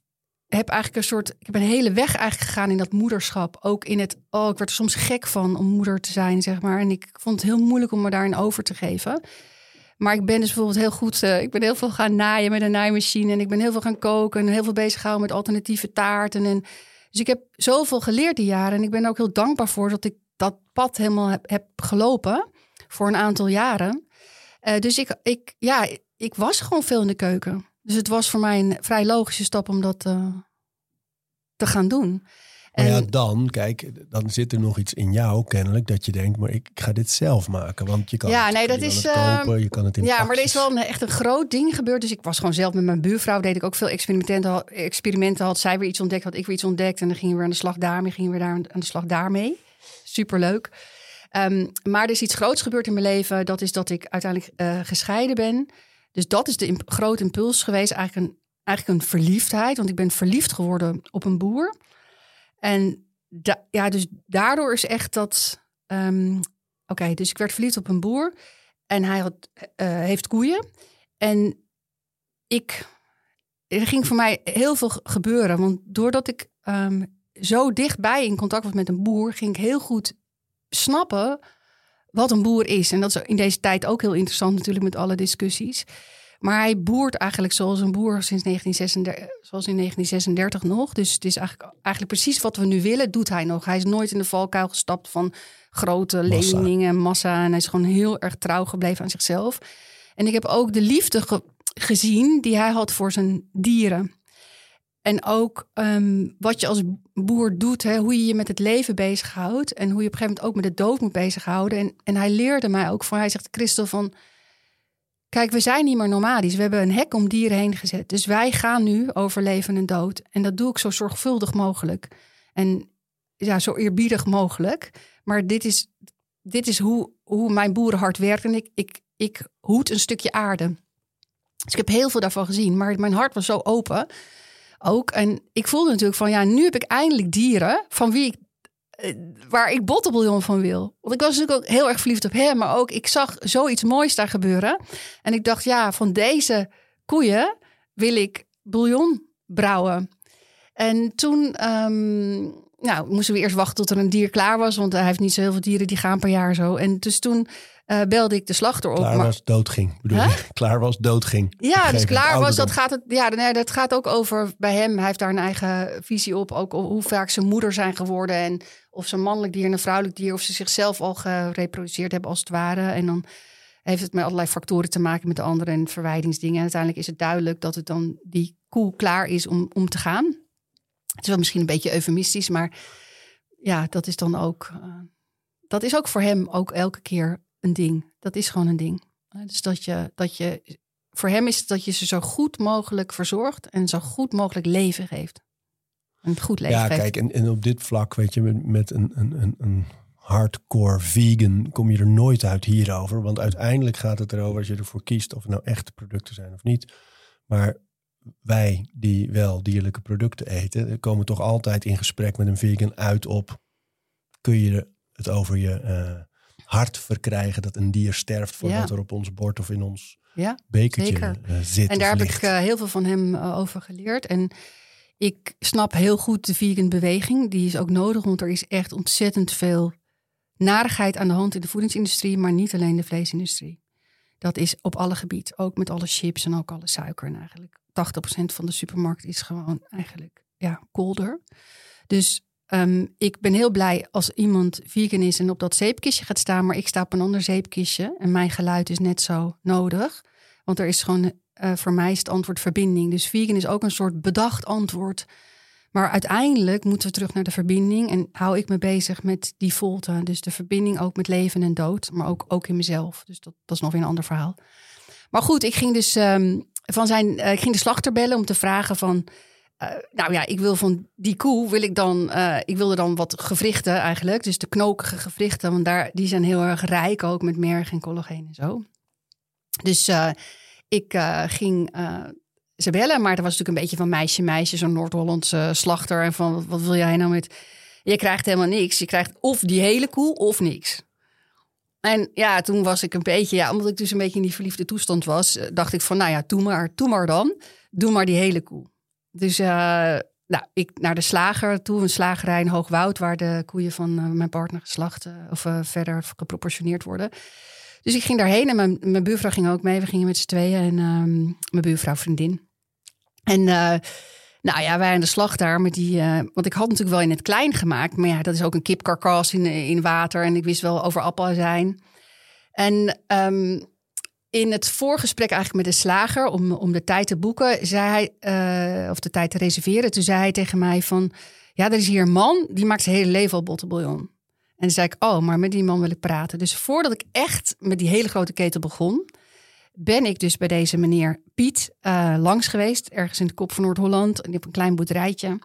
heb eigenlijk een soort. Ik heb een hele weg eigenlijk gegaan in dat moederschap. Ook in het. Oh, ik werd er soms gek van om moeder te zijn, zeg maar. En ik vond het heel moeilijk om me daarin over te geven. Maar ik ben dus bijvoorbeeld heel goed. eh, ik ben heel veel gaan naaien met een naaimachine. En ik ben heel veel gaan koken. En heel veel bezig gehouden met alternatieve taarten. En, dus ik heb zoveel geleerd die jaren. En ik ben ook heel dankbaar voor dat ik dat pad helemaal heb, heb gelopen. Voor een aantal jaren. Eh, dus ik, ik, ja, ik was gewoon veel in de keuken. Dus het was voor mij een vrij logische stap om dat eh, te gaan doen. Maar ja, En- dan, kijk, dan zit er nog iets in jou kennelijk dat je denkt, maar ik ga dit zelf maken. Want je kan Ja, het, nee, dat is, het kopen, je kan het in Ja, maar er is wel een, echt een groot ding gebeurd. Dus ik was gewoon zelf met mijn buurvrouw. Deed ik ook veel experimenten. Experimenten had zij weer iets ontdekt, had ik weer iets ontdekt. En dan gingen we aan de slag daarmee. Gingen we daar aan de slag daarmee. Superleuk. Ehm, maar er is iets groots gebeurd in mijn leven. Dat is dat ik uiteindelijk eh, gescheiden ben. Dus dat is de imp- grote impuls geweest. Eigenlijk een, eigenlijk een verliefdheid. Want ik ben verliefd geworden op een boer. En ja, dus daardoor is echt dat... ehm, Oké, dus ik werd verliefd op een boer. En hij had, eh, heeft koeien. En ik... Er ging voor mij heel veel ge- gebeuren. Want doordat ik ehm, zo dichtbij in contact was met een boer... ging ik heel goed snappen wat een boer is. En dat is in deze tijd ook heel interessant natuurlijk met alle discussies. Maar hij boert eigenlijk zoals een boer sinds 1936, zoals in 1936 nog. Dus het is eigenlijk, eigenlijk precies wat we nu willen, doet hij nog. Hij is nooit in de valkuil gestapt van grote Massa. leningen, massa. En hij is gewoon heel erg trouw gebleven aan zichzelf. En ik heb ook de liefde ge- gezien die hij had voor zijn dieren. En ook ehm, wat je als boer doet, hè, hoe je je met het leven bezighoudt. En hoe je op een gegeven moment ook met de dood moet bezighouden. En, en hij leerde mij ook van, hij zegt, Christel, van... Kijk, we zijn niet meer nomadisch. We hebben een hek om dieren heen gezet. Dus wij gaan nu over leven en dood. En dat doe ik zo zorgvuldig mogelijk. En ja, zo eerbiedig mogelijk. Maar dit is, dit is hoe, hoe mijn boerenhart werkt. En ik, ik, ik hoed een stukje aarde. Dus ik heb heel veel daarvan gezien. Maar mijn hart was zo open ook. En ik voelde natuurlijk van, ja, nu heb ik eindelijk dieren van wie ik, waar ik bottenbouillon van wil. Want ik was natuurlijk ook heel erg verliefd op hem, maar ook ik zag zoiets moois daar gebeuren. En ik dacht, ja, van deze koeien wil ik bouillon brouwen. En toen, ehm, nou, moesten we eerst wachten tot er een dier klaar was, want hij heeft niet zo heel veel dieren, die gaan per jaar zo. En dus toen eh, belde ik de slachter op. Klaar maar- was, doodging. Bedoel Huh? *laughs* Klaar was, doodging. Ja, dus klaar was, dat gaat, het, ja, nee, dat gaat ook over bij hem. Hij heeft daar een eigen visie op. Ook hoe vaak ze moeder zijn geworden. En of ze een mannelijk dier en een vrouwelijk dier. Of ze zichzelf al gereproduceerd hebben als het ware. En dan heeft het met allerlei factoren te maken met de anderen en verwijdingsdingen. En uiteindelijk is het duidelijk dat het dan die koe klaar is om, om te gaan. Het is wel misschien een beetje eufemistisch, maar ja, dat is dan ook. eh, dat is ook voor hem ook elke keer een ding. Dat is gewoon een ding. Eh, Dus dat je, dat je voor hem is het dat je ze zo goed mogelijk verzorgt en zo goed mogelijk leven geeft. Een goed leven Ja, geeft. kijk, en, en op dit vlak, weet je, met, met een, een, een, een hardcore vegan kom je er nooit uit hierover. Want uiteindelijk gaat het erover als je ervoor kiest of het nou echte producten zijn of niet. Maar wij die wel dierlijke producten eten, komen toch altijd in gesprek met een vegan uit op. Kun je het over je uh, hart verkrijgen dat een dier sterft voordat Ja. er op ons bord of in ons Ja, bekertje zeker. eh, zit? En daar heb ligt? ik eh, heel veel van hem eh, over geleerd. En ik snap heel goed de vegan beweging. Die is ook nodig, want er is echt ontzettend veel narigheid aan de hand in de voedingsindustrie, maar niet alleen de vleesindustrie. Dat is op alle gebieden, ook met alle chips en ook alle suiker. En eigenlijk 80% van de supermarkt is gewoon eigenlijk ja, kolder. Dus ehm, ik ben heel blij als iemand vegan is en op dat zeepkistje gaat staan, maar ik sta op een ander zeepkistje en mijn geluid is net zo nodig. Want er is gewoon, eh, voor mij is het antwoord verbinding. Dus vegan is ook een soort bedacht antwoord. Maar uiteindelijk moeten we terug naar de verbinding. En hou ik me bezig met die volte. Dus de verbinding ook met leven en dood. Maar ook, ook in mezelf. Dus dat, dat is nog weer een ander verhaal. Maar goed, ik ging dus ehm, van zijn. eh, ik ging de slachter bellen om te vragen van. eh, nou ja, ik wil van die koe wil ik dan. eh, ik wilde dan wat gewrichten eigenlijk. Dus de knokige gewrichten. Want daar, die zijn heel erg rijk ook met merg en collageen en zo. Dus ik ging ze bellen, maar dat was natuurlijk een beetje van meisje, meisje, zo'n Noord-Hollandse slachter. En van, wat wil jij nou met... Je krijgt helemaal niks. Je krijgt of die hele koe of niks. En ja, toen was ik een beetje, ja, omdat ik dus een beetje in die verliefde toestand was, eh, dacht ik van, nou ja, doe maar, doe maar dan. Doe maar die hele koe. Dus eh, nou, ik naar de slager toe, een slagerij in Hoogwoud, waar de koeien van eh, mijn partner geslacht of verder geproportioneerd worden. Dus ik ging daarheen en mijn, mijn buurvrouw ging ook mee. We gingen met z'n tweeën en ehm, mijn buurvrouw vriendin. En nou ja, wij aan de slag daar met die... eh, want ik had natuurlijk wel in het klein gemaakt. Maar ja, dat is ook een kipkarkas in, in water. En ik wist wel over appelazijn. En ehm, in het voorgesprek eigenlijk met de slager... om, om de tijd te boeken, zei hij... eh, of de tijd te reserveren. Toen zei hij tegen mij van... Ja, er is hier een man, die maakt zijn hele leven al bottenbouillon. En zei ik, oh, maar met die man wil ik praten. Dus voordat ik echt met die hele grote ketel begon, ben ik dus bij deze meneer Piet eh, langs geweest. Ergens in de kop van Noord-Holland. En op een klein boerderijtje.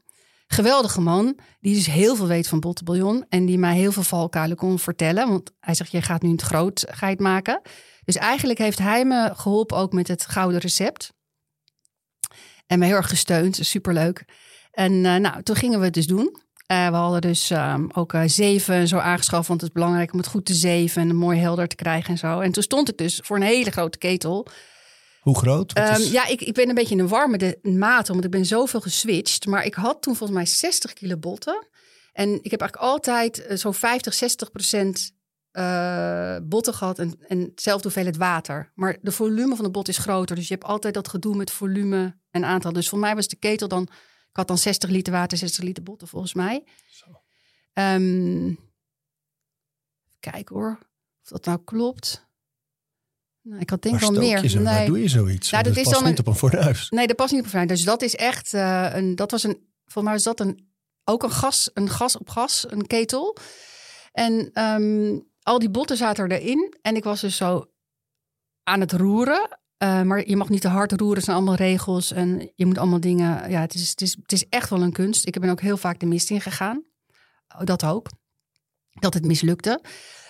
Geweldige man, die dus heel veel weet van bottenbouillon. En die mij heel veel valkuilen kon vertellen. Want hij zegt, je gaat nu het groot het maken. Dus eigenlijk heeft hij me geholpen ook met het gouden recept. En me heel erg gesteund, superleuk. En eh, nou, toen gingen we het dus doen. Eh, we hadden dus ehm, ook eh, zeven zo aangeschaft, want het is belangrijk om het goed te zeven en mooi helder te krijgen en zo. En toen stond ik dus voor een hele grote ketel. Hoe groot? Ehm, ja, ik, ik ben een beetje in de war met de maten, want ik ben zoveel geswitcht. Maar ik had toen volgens mij 60 kilo botten. En ik heb eigenlijk altijd eh, zo'n 50, 60 procent botten gehad en, en hetzelfde hoeveelheid water. Maar de volume van de bot is groter, dus je hebt altijd dat gedoe met volume en aantal. Dus voor mij was de ketel dan, ik had dan 60 liter water, 60 liter botten volgens mij. Ehm, kijk hoor, of dat nou klopt. Nou, ik had denk wel meer. zo? Waar Nee. doe je zoiets? Nou, dat dat is past dan niet een- op een fornuis. Nee, dat past niet op een fornuis. Dus dat is echt eh, een. Dat was een. Volgens mij was dat een. Ook een gas, een gas op gas, een ketel. En ehm, al die botten zaten erin. En ik was dus zo aan het roeren. Eh, maar je mag niet te hard roeren. Het zijn allemaal regels. En je moet allemaal dingen. Ja, het is, het, is, het is echt wel een kunst. Ik ben ook heel vaak de mist in gegaan. Oh, Dat ook. Dat het mislukte.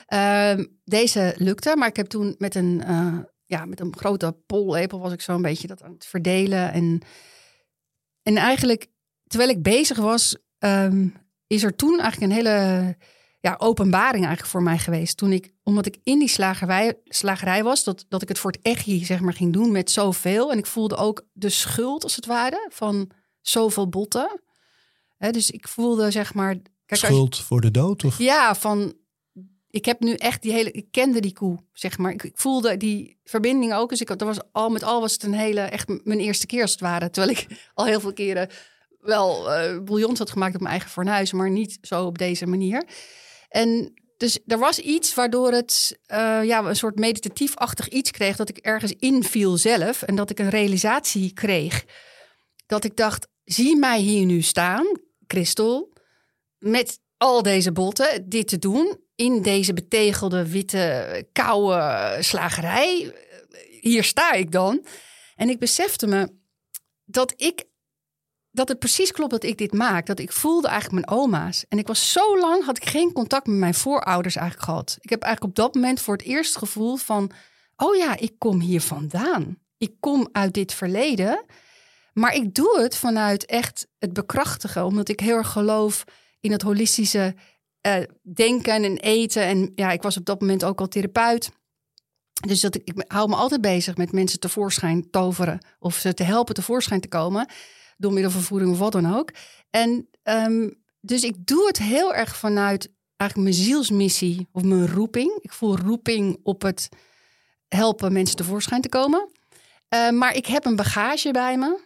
Ehm, deze lukte. Maar ik heb toen met een. eh, ja, met een grote pollepel was ik zo een beetje dat aan het verdelen. En, en eigenlijk, terwijl ik bezig was, ehm, is er toen eigenlijk een hele ja, openbaring eigenlijk voor mij geweest. Toen ik, omdat ik in die slagerij, slagerij was, dat, dat ik het voor het echi zeg maar ging doen met zoveel. En ik voelde ook de schuld als het ware van zoveel botten. Hè, dus ik voelde zeg maar... Kijk, je- Schuld voor de dood? Of? ja, van ik heb nu echt die hele, ik kende die koe, zeg maar. Ik, ik voelde die verbinding ook. Dus ik had, dat was al met al was het een hele, echt mijn eerste keer als het ware. Terwijl ik al heel veel keren wel eh bouillons had gemaakt op mijn eigen fornuis, maar niet zo op deze manier. En dus er was iets waardoor het eh, ja, een soort meditatief-achtig iets kreeg. Dat ik ergens inviel zelf. En dat ik een realisatie kreeg. Dat ik dacht, zie mij hier nu staan, Christel. Met al deze botten, dit te doen. In deze betegelde, witte, koude slagerij. Hier sta ik dan. En ik besefte me dat ik dat het precies klopt dat ik dit maak. Dat ik voelde eigenlijk mijn oma's. En ik was zo lang, had ik geen contact met mijn voorouders eigenlijk gehad. Ik heb eigenlijk op dat moment voor het eerst gevoeld van... oh ja, ik kom hier vandaan. Ik kom uit dit verleden. Maar ik doe het vanuit echt het bekrachtigen, omdat ik heel erg geloof in het holistische eh, denken en eten. En ja, ik was op dat moment ook al therapeut. Dus dat ik, ik hou me altijd bezig met mensen tevoorschijn toveren of ze te helpen tevoorschijn te komen door middel van voeding of wat dan ook. En ehm, dus ik doe het heel erg vanuit eigenlijk mijn zielsmissie of mijn roeping. Ik voel roeping op het helpen mensen tevoorschijn te komen. Uh, maar ik heb een bagage bij me.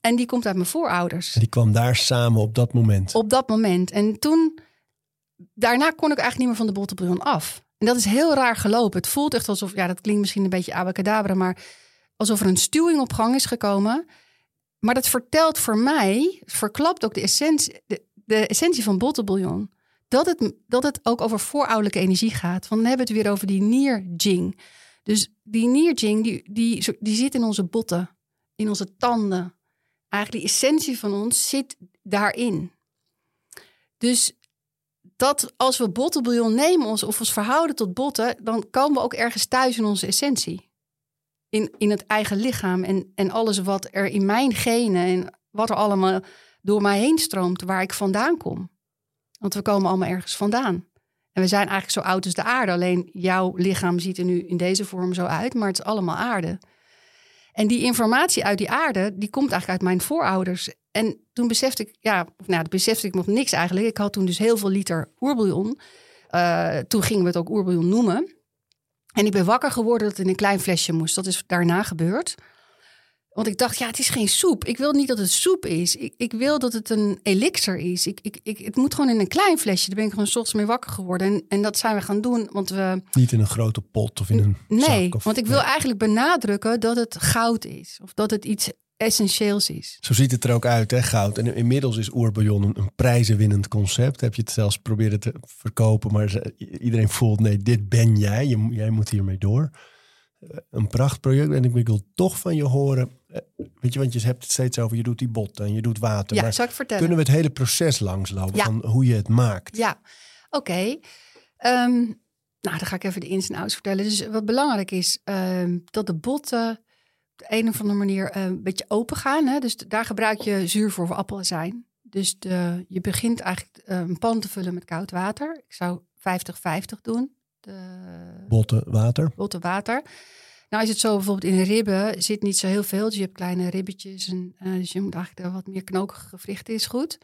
En die komt uit mijn voorouders. En die kwam daar samen op dat moment. Op dat moment. En toen, daarna kon ik eigenlijk niet meer van de bottenbron af. En dat is heel raar gelopen. Het voelt echt alsof, ja, dat klinkt misschien een beetje abacadabra, maar alsof er een stuwing op gang is gekomen. Maar dat vertelt voor mij, verklapt ook de essentie, de, essentie van bottenbouillon. Dat het, dat het ook over voorouderlijke energie gaat. Want dan hebben we het weer over die Nier-Jing. Dus die Nier-Jing, die, die, zit in onze botten, in onze tanden. Eigenlijk die essentie van ons zit daarin. Dus dat als we bottenbouillon nemen of ons verhouden tot botten, dan komen we ook ergens thuis in onze essentie. In, in het eigen lichaam en, en alles wat er in mijn genen en wat er allemaal door mij heen stroomt, waar ik vandaan kom. Want we komen allemaal ergens vandaan. En we zijn eigenlijk zo oud als de aarde. Alleen jouw lichaam ziet er nu in deze vorm zo uit, maar het is allemaal aarde. En die informatie uit die aarde, die komt eigenlijk uit mijn voorouders. En toen besefte ik, ja, nou, besefte ik nog niks eigenlijk. Ik had toen dus heel veel liter oerbouillon. Uh, toen gingen we het ook oerbouillon noemen. En ik ben wakker geworden dat het in een klein flesje moest. Dat is daarna gebeurd. Want ik dacht, ja, het is geen soep. Ik wil niet dat het soep is. Ik, ik wil dat het een elixir is. Ik, ik, ik, het moet gewoon in een klein flesje. Daar ben ik gewoon s ochtends mee wakker geworden. En, en dat zijn we gaan doen. Want we... Niet in een grote pot of in een Nee, zak of, want ik wil eigenlijk benadrukken dat het goud is. Of dat het iets essentieels is. Zo ziet het er ook uit, hè, goud. En inmiddels is oerbouillon een, een prijzenwinnend concept. Heb je het zelfs proberen te verkopen, maar iedereen voelt, nee, dit ben jij. Je, jij moet hiermee door. Eh, een prachtproject. En ik wil toch van je horen, eh, weet je, want je hebt het steeds over, je doet die botten en je doet water. Ja, maar zal ik vertellen? Kunnen we het hele proces langslopen Ja. van hoe je het maakt? Ja, oké. Ehm, nou, dan ga ik even de ins en outs vertellen. Dus wat belangrijk is, ehm, dat de botten de een of andere manier eh, een beetje open gaan. Hè? Dus daar gebruik je zuur voor of appelazijn. Dus de, je begint eigenlijk eh, een pan te vullen met koud water. Ik zou 50-50 doen. De Botten, water. botte water. Nou is het zo bijvoorbeeld in ribben zit niet zo heel veel. Dus je hebt kleine ribbetjes. En, eh, dus je moet eigenlijk wat meer knokige gewrichten is goed.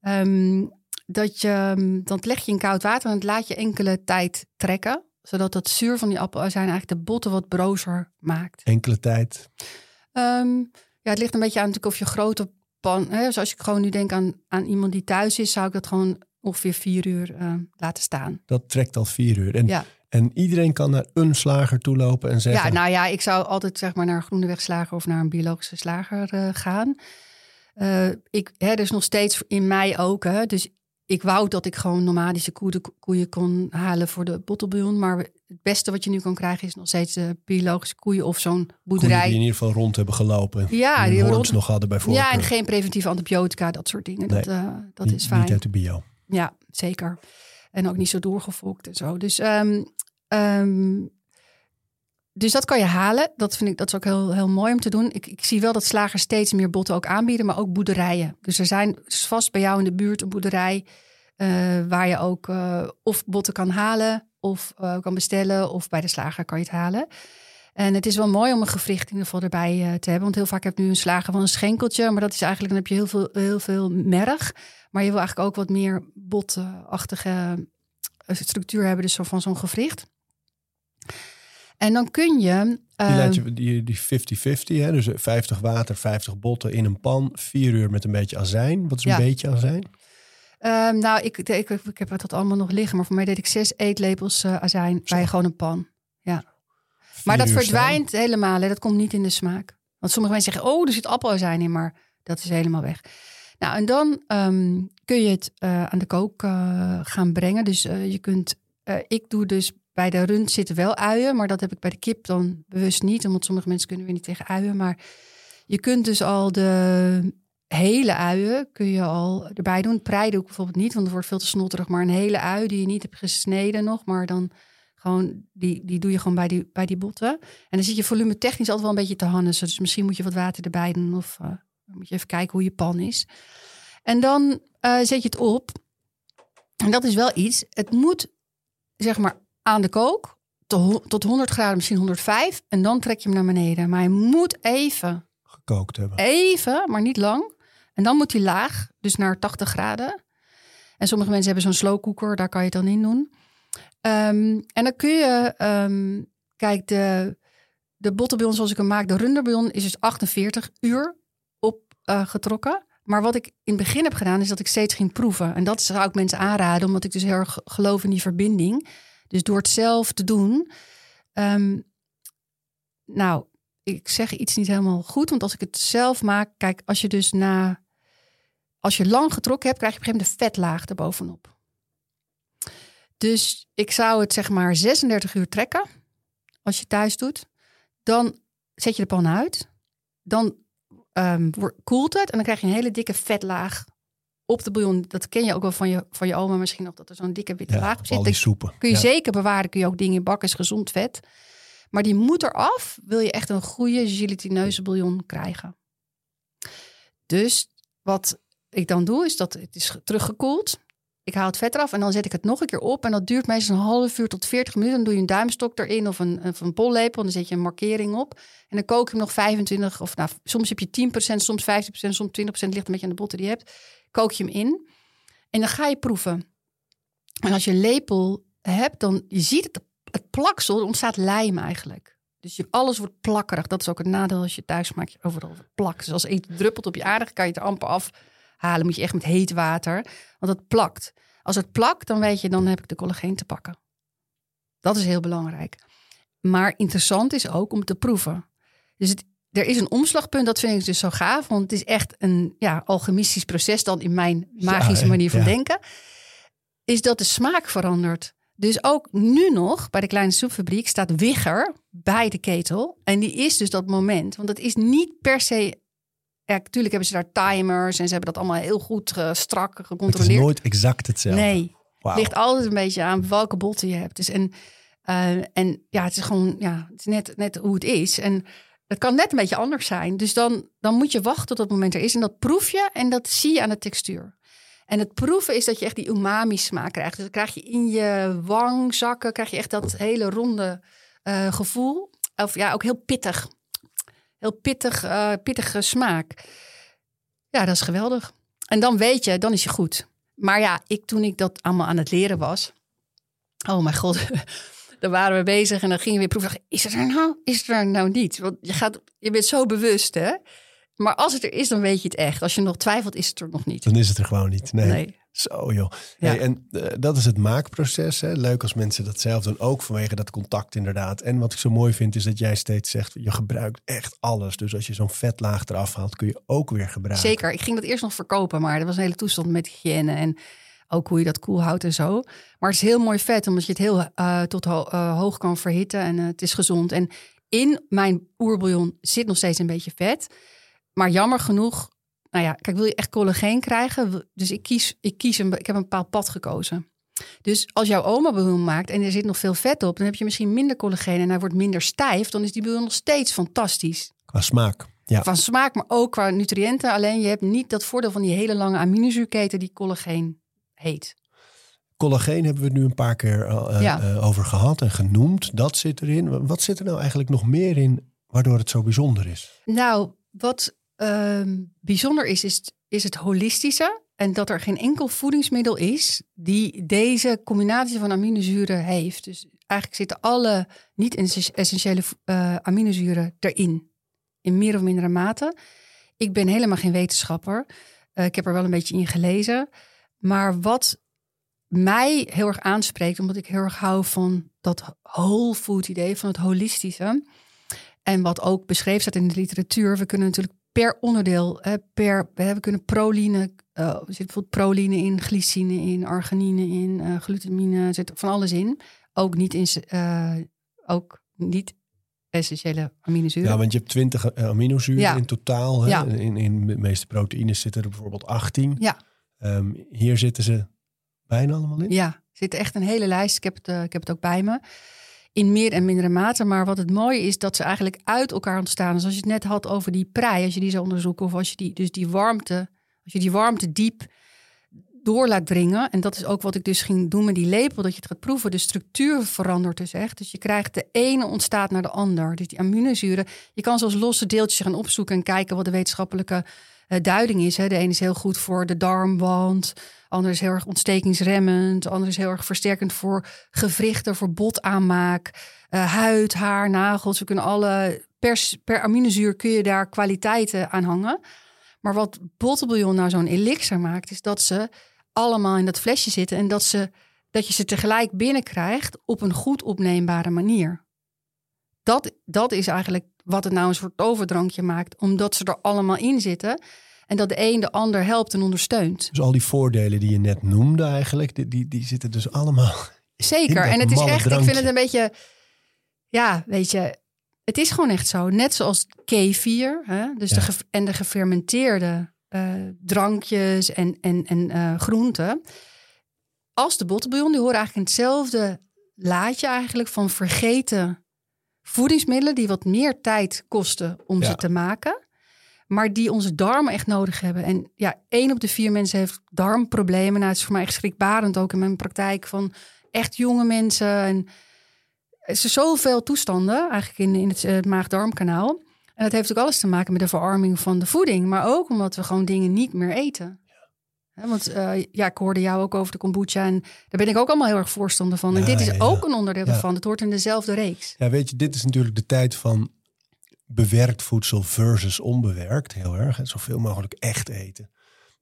Ehm, dat je, dan leg je in koud water en het laat je enkele tijd trekken. Zodat dat zuur van die appelazijn eigenlijk de botten wat brozer maakt. Enkele tijd. Ehm, ja, het ligt een beetje aan natuurlijk of je grote pan... Hè, dus als ik gewoon nu denk aan, aan iemand die thuis is... zou ik dat gewoon ongeveer vier uur eh, laten staan. Dat trekt al vier uur. En, Ja. en iedereen kan naar een slager toe lopen en zeggen... Ja, nou ja, ik zou altijd zeg maar naar een Groenewegslager of naar een biologische slager eh, gaan. Eh, ik, hè, er is nog steeds in mij ook, hè, dus ik wou dat ik gewoon nomadische koeien, koeien kon halen voor de bottelbouillon. Maar het beste wat je nu kan krijgen is nog steeds de biologische koeien of zo'n koeien boerderij. die in ieder geval rond hebben gelopen. Ja, en die rond- nog hadden bij voorkeur. Ja, en geen preventieve antibiotica, dat soort dingen. Dat, eh, dat Niet- is fijn. Niet uit de bio. Ja, zeker. En ook niet zo doorgefokt en zo. Dus, ehm, dus dat kan je halen. Dat vind ik dat is ook heel, heel mooi om te doen. Ik, ik zie wel dat slagers steeds meer botten ook aanbieden, maar ook boerderijen. Dus er zijn is vast bij jou in de buurt een boerderij eh, waar je ook eh, of botten kan halen of eh, kan bestellen, of bij de slager kan je het halen. En het is wel mooi om een gewricht in ieder geval erbij te hebben. Want heel vaak heb je nu een slager van een schenkeltje. Maar dat is eigenlijk, dan heb je heel veel, heel veel merg. Maar je wil eigenlijk ook wat meer botachtige structuur hebben. Dus van zo'n gewricht. En dan kun je... Die eh, laat je die die 50-50, hè? dus 50 water, 50 botten in een pan, vier uur met een beetje azijn. Wat is een beetje azijn? Ehm, nou, ik, ik, ik, heb dat allemaal nog liggen. Maar voor mij deed ik zes eetlepels eh, azijn bij gewoon een pan. Ja. Maar dat verdwijnt helemaal. Hè. Dat komt niet in de smaak. Want sommige mensen zeggen, oh, er zit appelazijn in. Maar dat is helemaal weg. Nou, en dan ehm, kun je het eh, aan de kook eh, gaan brengen. Dus eh, je kunt... eh, ik doe dus... Bij de rund zitten wel uien. Maar dat heb ik bij de kip dan bewust niet. Omdat sommige mensen kunnen weer niet tegen uien. Maar je kunt dus al de hele uien kun je al erbij doen. Prei doe ik bijvoorbeeld niet, want het wordt veel te snotterig. Maar een hele ui die je niet hebt gesneden nog, maar dan Gewoon, die, die doe je gewoon bij die, bij die botten. En dan zit je volume technisch altijd wel een beetje te hannissen. Dus misschien moet je wat water erbij doen. Of uh, moet je even kijken hoe je pan is. En dan uh, zet je het op. En dat is wel iets. Het moet, zeg maar, aan de kook. Tot 100 graden, misschien 105. En dan trek je hem naar beneden. Maar hij moet even... Gekookt hebben. Even, maar niet lang. En dan moet hij laag, dus naar 80 graden. En sommige mensen hebben zo'n slow cooker, daar kan je het dan in doen. Um, en dan kun je, um, kijk, de, de bottenbouillon zoals ik hem maak, de runderbouillon is dus 48 uur opgetrokken. Uh, maar wat ik in het begin heb gedaan, is dat ik steeds ging proeven. En dat zou ik mensen aanraden, omdat ik dus heel erg geloof in die verbinding. Dus door het zelf te doen. Um, nou, ik zeg iets niet helemaal goed, want als ik het zelf maak, kijk, als je dus na, als je lang getrokken hebt, krijg je op een gegeven moment de vetlaag erbovenop. Dus ik zou het zeg maar 36 uur trekken, als je thuis doet. Dan zet je de pan uit. Dan um, koelt het en dan krijg je een hele dikke vetlaag op de bouillon. Dat ken je ook wel van je, van je oma misschien nog, dat er zo'n dikke witte ja, laag op zit. Al die soepen. Kun je ja. zeker bewaren, kun je ook dingen in bakken, is gezond vet. Maar die moet eraf, wil je echt een goede gelatineuze bouillon krijgen. Dus wat ik dan doe, is dat het is teruggekoeld. Ik haal het vet eraf en dan zet ik het nog een keer op. En dat duurt meestal een half uur tot 40 minuten. Dan doe je een duimstok erin of een, of een pollepel. En dan zet je een markering op. En dan kook je hem nog 25 of nou, soms heb je 10%, soms 15%, soms 20%. Ligt een beetje aan de botten die je hebt. Kook je hem in. En dan ga je proeven. En als je een lepel hebt, dan je ziet het, het plaksel, er ontstaat lijm eigenlijk. Dus je, alles wordt plakkerig. Dat is ook het nadeel als je thuis maakt. Je overal plakt. Dus als iets druppelt op je aardig, kan je het er amper afhalen. Moet je echt met heet water. Want het plakt. Als het plakt, dan weet je, dan heb ik de collageen te pakken. Dat is heel belangrijk. Maar interessant is ook om te proeven. Dus het, er is een omslagpunt, dat vind ik dus zo gaaf. Want het is echt een ja, alchemistisch proces dan in mijn magische manier van ja. denken. Is dat de smaak verandert. Dus ook nu nog bij de kleine soepfabriek staat Wigger bij de ketel. En die is dus dat moment. Want het is niet per se... Ja, natuurlijk hebben ze daar timers en ze hebben dat allemaal heel goed eh, strak Het is gecontroleerd. nooit exact hetzelfde. Nee, Wauw. ligt altijd een beetje aan welke botten je hebt. Dus en, eh, en ja, het is gewoon, ja, het is net, net hoe het is. En het kan net een beetje anders zijn. Dus dan, dan moet je wachten tot dat moment er is. En dat proef je en dat zie je aan de textuur. En het proeven is dat je echt die umami smaak krijgt. Dus dan krijg je in je wangzakken, krijg je echt dat hele ronde eh, gevoel. Of ja, ook heel pittig. Heel pittig, eh, pittige smaak. Ja, dat is geweldig. En dan weet je, dan is je goed. Maar ja, ik, toen ik dat allemaal aan het leren was. Oh mijn god. *laughs* Dan waren we bezig en dan ging je weer proeven. Dacht, Is het er nou? Is het er nou niet? Want je, gaat, je bent zo bewust, hè? Maar als het er is, dan weet je het echt. Als je nog twijfelt, is het er nog niet. Dan is het er gewoon niet. Nee. Nee. Zo joh. Ja. Hey, en eh, dat is het maakproces. Hè? Leuk als mensen dat zelf doen. Ook vanwege dat contact inderdaad. En wat ik zo mooi vind is dat jij steeds zegt... je gebruikt echt alles. Dus als je zo'n vetlaag eraf haalt... kun je ook weer gebruiken. Zeker. Ik ging dat eerst nog verkopen, maar dat was een hele toestand met hygiëne en ook hoe je dat koel houdt en zo. Maar het is heel mooi vet, omdat je het heel eh, tot ho- eh, hoog kan verhitten en eh, het is gezond. En in mijn oerbouillon zit nog steeds een beetje vet. Maar jammer genoeg, nou ja, kijk, wil je echt collageen krijgen? Dus ik kies, ik kies een, ik heb een bepaald pad gekozen. Dus als jouw oma bouillon maakt en er zit nog veel vet op, dan heb je misschien minder collageen en hij wordt minder stijf. Dan is die bouillon nog steeds fantastisch Qua smaak. Ja. van smaak, maar ook qua nutriënten. Alleen je hebt niet dat voordeel van die hele lange aminozuurketen die collageen heet. Collageen hebben we het nu een paar keer eh, eh, Ja. eh, over gehad en genoemd. Dat zit erin. Wat zit er nou eigenlijk nog meer in... waardoor het zo bijzonder is? Nou, wat ehm, bijzonder is, is, is het holistische. En dat er geen enkel voedingsmiddel is die deze combinatie van aminozuren heeft. Dus eigenlijk zitten alle niet-essentiële eh, aminozuren erin. In meer of mindere mate. Ik ben helemaal geen wetenschapper. Ik heb er wel een beetje in gelezen. Maar wat mij heel erg aanspreekt, omdat ik heel erg hou van dat whole food idee, van het holistische. En wat ook beschreven staat in de literatuur. We kunnen natuurlijk per onderdeel, per, we kunnen proline, eh, er zit bijvoorbeeld proline in, glycine in, arginine in, eh, glutamine, er zit van alles in. Ook niet, in, eh, ook niet essentiële aminozuren. Ja, want je hebt 20 aminozuren Ja. in totaal. Hè? Ja. In, in de meeste proteïnes zitten er bijvoorbeeld 18. Ja. Ehm, hier zitten ze bijna allemaal in. Ja, zit echt een hele lijst. Ik heb het, eh, ik heb het ook bij me. In meer en mindere mate. Maar wat het mooie is, dat ze eigenlijk uit elkaar ontstaan. Dus als je het net had over die prei, als je die zou onderzoeken. Of als je die, dus die warmte, als je die warmte diep door laat dringen. En dat is ook wat ik dus ging doen met die lepel. Dat je het gaat proeven. De structuur verandert dus echt. Dus je krijgt de ene ontstaat naar de ander. Dus die aminozuren. Je kan zoals losse deeltjes gaan opzoeken en kijken wat de wetenschappelijke duiding is. Hè. De ene is heel goed voor de darmwand. Ander is heel erg ontstekingsremmend. Ander is heel erg versterkend voor gewrichten, voor botaanmaak. Uh, huid, haar, nagels. We kunnen alle, per, per aminozuur kun je daar kwaliteiten aan hangen. Maar wat bottenbouillon nou zo'n elixir maakt, is dat ze allemaal in dat flesje zitten en dat, ze, dat je ze tegelijk binnenkrijgt op een goed opneembare manier. Dat, dat is eigenlijk wat het nou een soort overdrankje maakt, omdat ze er allemaal in zitten. En dat de een de ander helpt en ondersteunt. Dus al die voordelen die je net noemde eigenlijk, die, die, die zitten dus allemaal. Zeker. En het is echt, ik vind het een beetje, ja, weet je, het is gewoon echt zo. Net zoals kefir, hè? Dus de en de gefermenteerde uh, drankjes en, en, en uh, groenten. Als de bottenbouillon, die horen eigenlijk in hetzelfde laadje eigenlijk van vergeten voedingsmiddelen die wat meer tijd kosten om ze te maken. Maar die onze darmen echt nodig hebben. En ja, één op de vier mensen heeft darmproblemen. Nou, het is voor mij echt schrikbarend ook in mijn praktijk van echt jonge mensen. En er zijn zoveel toestanden eigenlijk in, in het, het maag-darmkanaal. En dat heeft ook alles te maken met de verarming van de voeding. Maar ook omdat we gewoon dingen niet meer eten. Want uh, ja, ik hoorde jou ook over de kombucha. En daar ben ik ook allemaal heel erg voorstander van. En dit is ook een onderdeel ervan. Het hoort in dezelfde reeks. Ja, weet je, dit is natuurlijk de tijd van bewerkt voedsel versus onbewerkt. Heel erg. Zoveel mogelijk echt eten.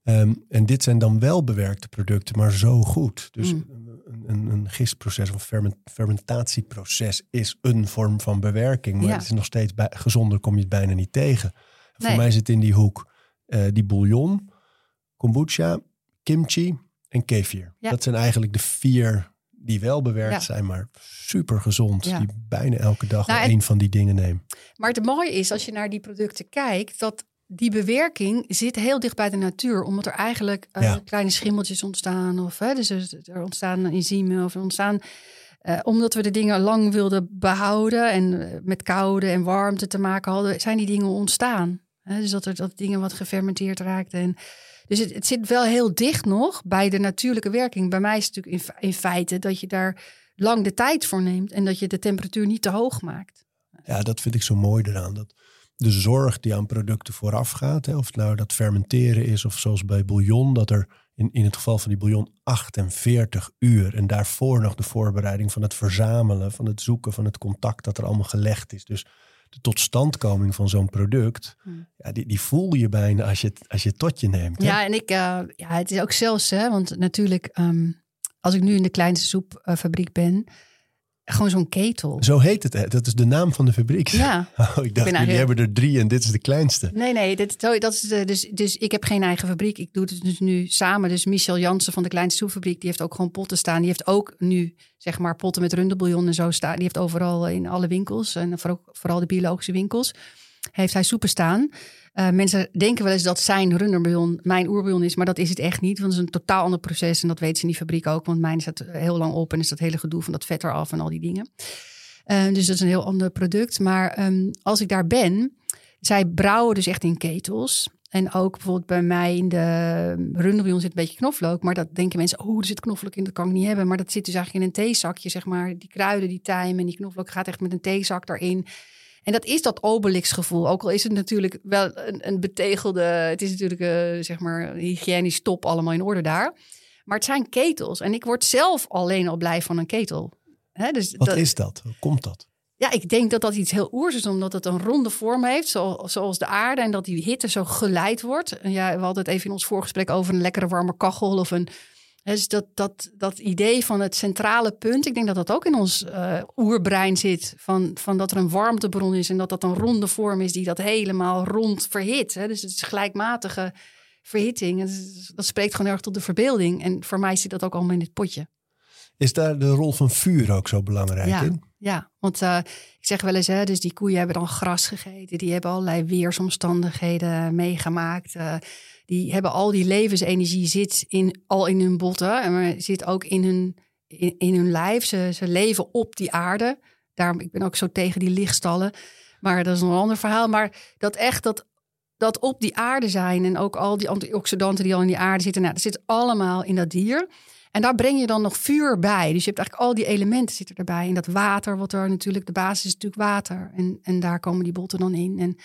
Um, en dit zijn dan wel bewerkte producten, maar zo goed. Dus mm. een, een, een, gistproces of ferment, fermentatieproces is een vorm van bewerking. Maar het is nog steeds bij, gezonder, kom je het bijna niet tegen. Voor mij zit in die hoek uh, die bouillon, kombucha, kimchi en kefir. Dat zijn eigenlijk de vier die wel bewerkt zijn, maar super gezond. Die bijna elke dag nou, een van die dingen nemen. Maar het mooie is, als je naar die producten kijkt, dat die bewerking zit heel dicht bij de natuur, omdat er eigenlijk uh, kleine schimmeltjes ontstaan. Of hè, dus er ontstaan enzymen of er ontstaan. Uh, omdat we de dingen lang wilden behouden en uh, met koude en warmte te maken hadden, zijn die dingen ontstaan. Hè, dus dat er dat dingen wat gefermenteerd raakten. En, dus het, zit wel heel dicht nog bij de natuurlijke werking. Bij mij is het natuurlijk in, in feite dat je daar lang de tijd voor neemt en dat je de temperatuur niet te hoog maakt. Ja, dat vind ik zo mooi eraan. Dat de zorg die aan producten vooraf gaat. Hè, of het nou dat fermenteren is of zoals bij bouillon, dat er in, in het geval van die bouillon 48 uur en daarvoor nog de voorbereiding van het verzamelen, van het zoeken, van het contact dat er allemaal gelegd is. Dus de totstandkoming van zo'n product, hmm. ja, die, die voel je bijna als je het, als je tot je neemt. Ja, en ik, uh, ja, het is ook zelfs, hè, want natuurlijk, um, als ik nu in de kleinste soepfabriek ben, gewoon zo'n ketel. Zo heet het. Hè? Dat is de naam van de fabriek. Ja. *laughs* Oh, ik dacht, jullie hebben er drie en dit is de kleinste. Nee, nee. Dit, dat is de, dus, dus ik heb geen eigen fabriek. Ik doe het dus nu samen. Dus Michel Jansen van de kleinste soepfabriek, die heeft ook gewoon potten staan. Die heeft ook nu, zeg maar, potten met rundelbouillon en zo staan. Die heeft overal in alle winkels en vooral, vooral de biologische winkels, heeft hij soepen staan. Uh, mensen denken wel eens dat zijn runderbouillon mijn oerbouillon is, maar dat is het echt niet. Want het is een totaal ander proces en dat weten ze in die fabriek ook. Want mijn staat heel lang op en is dat hele gedoe van dat vet eraf en al die dingen. Uh, dus dat is een heel ander product. Maar um, als ik daar ben, zij brouwen dus echt in ketels. En ook bijvoorbeeld bij mij in de runderbouillon zit een beetje knoflook. Maar dat denken mensen, oh, er zit knoflook in, dat kan ik niet hebben. Maar dat zit dus eigenlijk in een theezakje, zeg maar. Die kruiden, die tijm en die knoflook gaat echt met een theezak erin. En dat is dat Obelix-gevoel. Ook al is het natuurlijk wel een, een betegelde... Het is natuurlijk, uh, zeg maar, hygiënisch top allemaal in orde daar. Maar het zijn ketels. En ik word zelf alleen al blij van een ketel. Hè, dus Wat is dat? Hoe komt dat? Ja, ik denk dat dat iets heel oers is, omdat het een ronde vorm heeft, zoals de aarde, en dat die hitte zo geleid wordt. En ja, we hadden het even in ons voorgesprek over een lekkere warme kachel of een dus dat, dat, dat idee van het centrale punt, ik denk dat dat ook in ons uh, oerbrein zit. Van, van dat er een warmtebron is en dat dat een ronde vorm is die dat helemaal rond verhit. Hè? Dus het is gelijkmatige verhitting. Dat, dat spreekt gewoon erg tot de verbeelding. En voor mij zit dat ook allemaal in dit potje. Is daar de rol van vuur ook zo belangrijk ja, in? Ja, want uh, ik zeg wel eens, hè, dus die koeien hebben dan gras gegeten. Die hebben allerlei weersomstandigheden meegemaakt. Uh, die hebben al die levensenergie zit in, al in hun botten. En zit ook in hun in, in hun lijf. Ze, ze leven op die aarde. Daarom, ik ben ook zo tegen die lichtstallen. Maar dat is een ander verhaal. Maar dat echt dat, dat op die aarde zijn en ook al die antioxidanten die al in die aarde zitten. Nou, dat zit allemaal in dat dier. En daar breng je dan nog vuur bij. Dus je hebt eigenlijk al die elementen zitten erbij. En dat water, wat er natuurlijk, de basis is natuurlijk water. En, en daar komen die botten dan in. En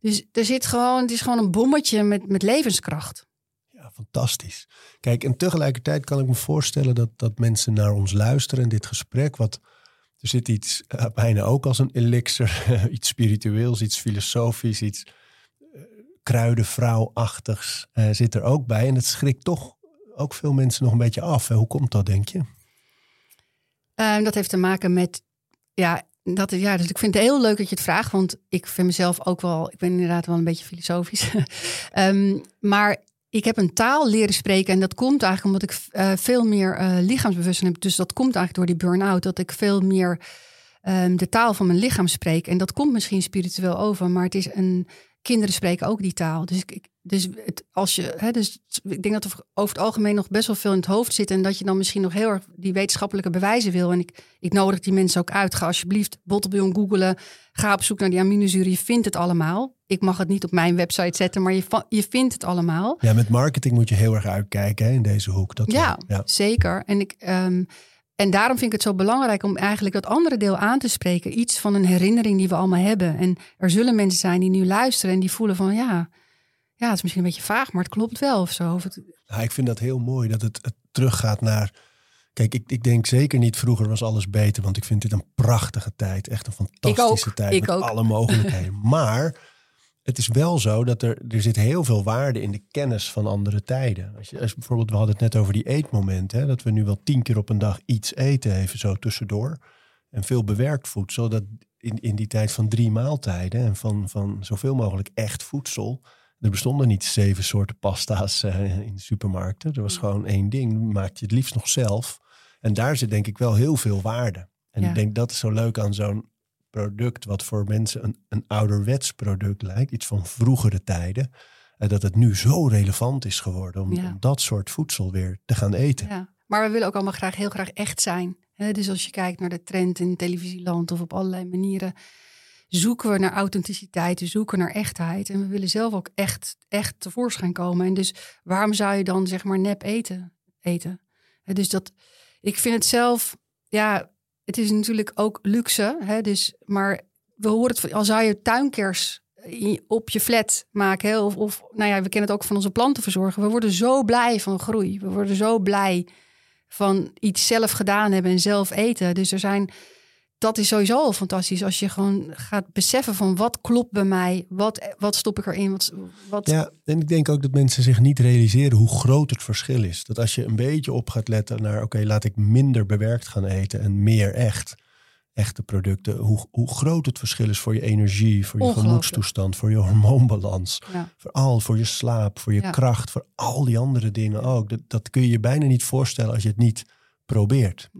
dus er zit gewoon, het is gewoon een bommetje met, met levenskracht. Ja, fantastisch. Kijk, en tegelijkertijd kan ik me voorstellen dat, dat mensen naar ons luisteren in dit gesprek. Wat, er zit iets uh, bijna ook als een elixir, *laughs* iets spiritueels, iets filosofisch, iets uh, kruidenvrouwachtigs uh, zit er ook bij. En het schrikt toch ook veel mensen nog een beetje af. Hoe komt dat, denk je? Uh, dat heeft te maken met, ja, dat, ja, dus ik vind het heel leuk dat je het vraagt, want ik vind mezelf ook wel, ik ben inderdaad wel een beetje filosofisch. um, *laughs* maar ik heb een taal leren spreken en dat komt eigenlijk omdat ik uh, veel meer uh, lichaamsbewustzijn heb. Dus dat komt eigenlijk door die burn-out, dat ik veel meer um, de taal van mijn lichaam spreek. En dat komt misschien spiritueel over, maar het is een, kinderen spreken ook die taal. Dus, ik, dus, het, als je, hè, dus ik denk dat er over het algemeen nog best wel veel in het hoofd zit. En dat je dan misschien nog heel erg die wetenschappelijke bewijzen wil. En ik, ik nodig die mensen ook uit. Ga alsjeblieft bottenbillon googelen. Ga op zoek naar die aminozuren. Je vindt het allemaal. Ik mag het niet op mijn website zetten, maar je, je vindt het allemaal. Ja, met marketing moet je heel erg uitkijken hè, in deze hoek. Dat ja, ja, zeker. En ik... Um, en daarom vind ik het zo belangrijk om eigenlijk dat andere deel aan te spreken. Iets van een herinnering die we allemaal hebben. En er zullen mensen zijn die nu luisteren en die voelen van ja, ja, het is misschien een beetje vaag, maar het klopt wel of zo. Of het... ja, ik vind dat heel mooi dat het, het teruggaat naar. Kijk, ik, ik denk zeker niet vroeger was alles beter, want ik vind dit een prachtige tijd. Echt een fantastische tijd ik met ook. alle mogelijkheden. *laughs* maar het is wel zo dat er, er zit heel veel waarde in de kennis van andere tijden. Als je, als bijvoorbeeld, we hadden het net over die eetmomenten. Hè, dat we nu wel tien keer op een dag iets eten, even zo tussendoor. En veel bewerkt voedsel. Dat in, in die tijd van drie maaltijden en van, van zoveel mogelijk echt voedsel. Er bestonden niet zeven soorten pasta's uh, in de supermarkten. Er was gewoon één ding. Maak je het liefst nog zelf. En daar zit denk ik wel heel veel waarde. En Ja. ik denk dat is zo leuk aan zo'n product, wat voor mensen een, een ouderwets product lijkt, iets van vroegere tijden, en dat het nu zo relevant is geworden om, Ja. om dat soort voedsel weer te gaan eten. Ja. Maar we willen ook allemaal graag heel graag echt zijn. Hè, dus als je kijkt naar de trend in televisieland of op allerlei manieren, zoeken we naar authenticiteit, we zoeken naar echtheid. En we willen zelf ook echt, echt tevoorschijn komen. En dus waarom zou je dan zeg maar nep eten? eten? Dus dat, ik vind het zelf, ja, het is natuurlijk ook luxe. Hè, dus, maar we horen het al zou je tuinkers in- op je flat maken. Of, nou ja, we kennen het ook van onze plantenverzorger. We worden zo blij van groei. We worden zo blij van iets zelf gedaan hebben en zelf eten. Dus er zijn, dat is sowieso al fantastisch. Als je gewoon gaat beseffen van wat klopt bij mij. Wat, wat stop ik erin? Wat, wat, Ja, en ik denk ook dat mensen zich niet realiseren hoe groot het verschil is. Dat als je een beetje op gaat letten naar, oké, laat ik minder bewerkt gaan eten en meer echt, echte producten. Hoe, hoe groot het verschil is voor je energie, voor je gemoedstoestand, voor je hormoonbalans. Ja. Vooral voor je slaap, voor je Ja. kracht, voor al die andere dingen ook. Dat, dat kun je je bijna niet voorstellen als je het niet probeert.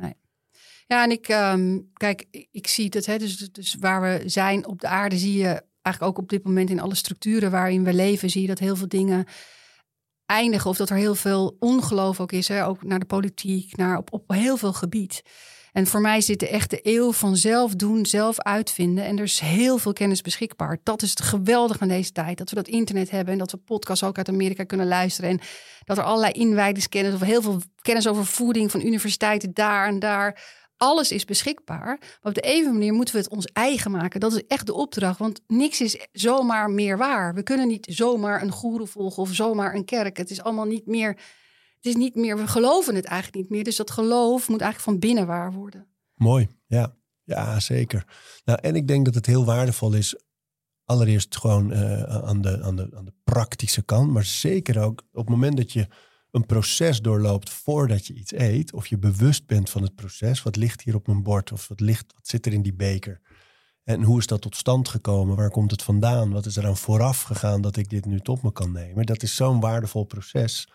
Ja, en ik, ehm, kijk, ik, zie het, hè, dus, dus waar we zijn op de aarde, zie je eigenlijk ook op dit moment in alle structuren waarin we leven, zie je dat heel veel dingen eindigen. Of dat er heel veel ongeloof ook is, hè, ook naar de politiek, naar op, op heel veel gebied. En voor mij zit de echte eeuw van zelf doen, zelf uitvinden. En er is heel veel kennis beschikbaar. Dat is het geweldige aan deze tijd. Dat we dat internet hebben en dat we podcasts ook uit Amerika kunnen luisteren. En dat er allerlei inwijdingskennis of heel veel kennis over voeding van universiteiten daar en daar. Alles is beschikbaar. Maar op de een manier moeten we het ons eigen maken. Dat is echt de opdracht. Want niks is zomaar meer waar. We kunnen niet zomaar een goeroe volgen of zomaar een kerk. Het is allemaal niet meer. Het is niet meer. We geloven het eigenlijk niet meer. Dus dat geloof moet eigenlijk van binnen waar worden. Mooi, ja. Ja, zeker. Nou, en ik denk dat het heel waardevol is, allereerst gewoon eh, aan, de, aan, de, aan de praktische kant, maar zeker ook op het moment dat je een proces doorloopt voordat je iets eet, of je bewust bent van het proces, wat ligt hier op mijn bord, of wat, ligt, wat zit er in die beker? En hoe is dat tot stand gekomen? Waar komt het vandaan? Wat is er aan vooraf gegaan dat ik dit nu tot me kan nemen? Dat is zo'n waardevol proces.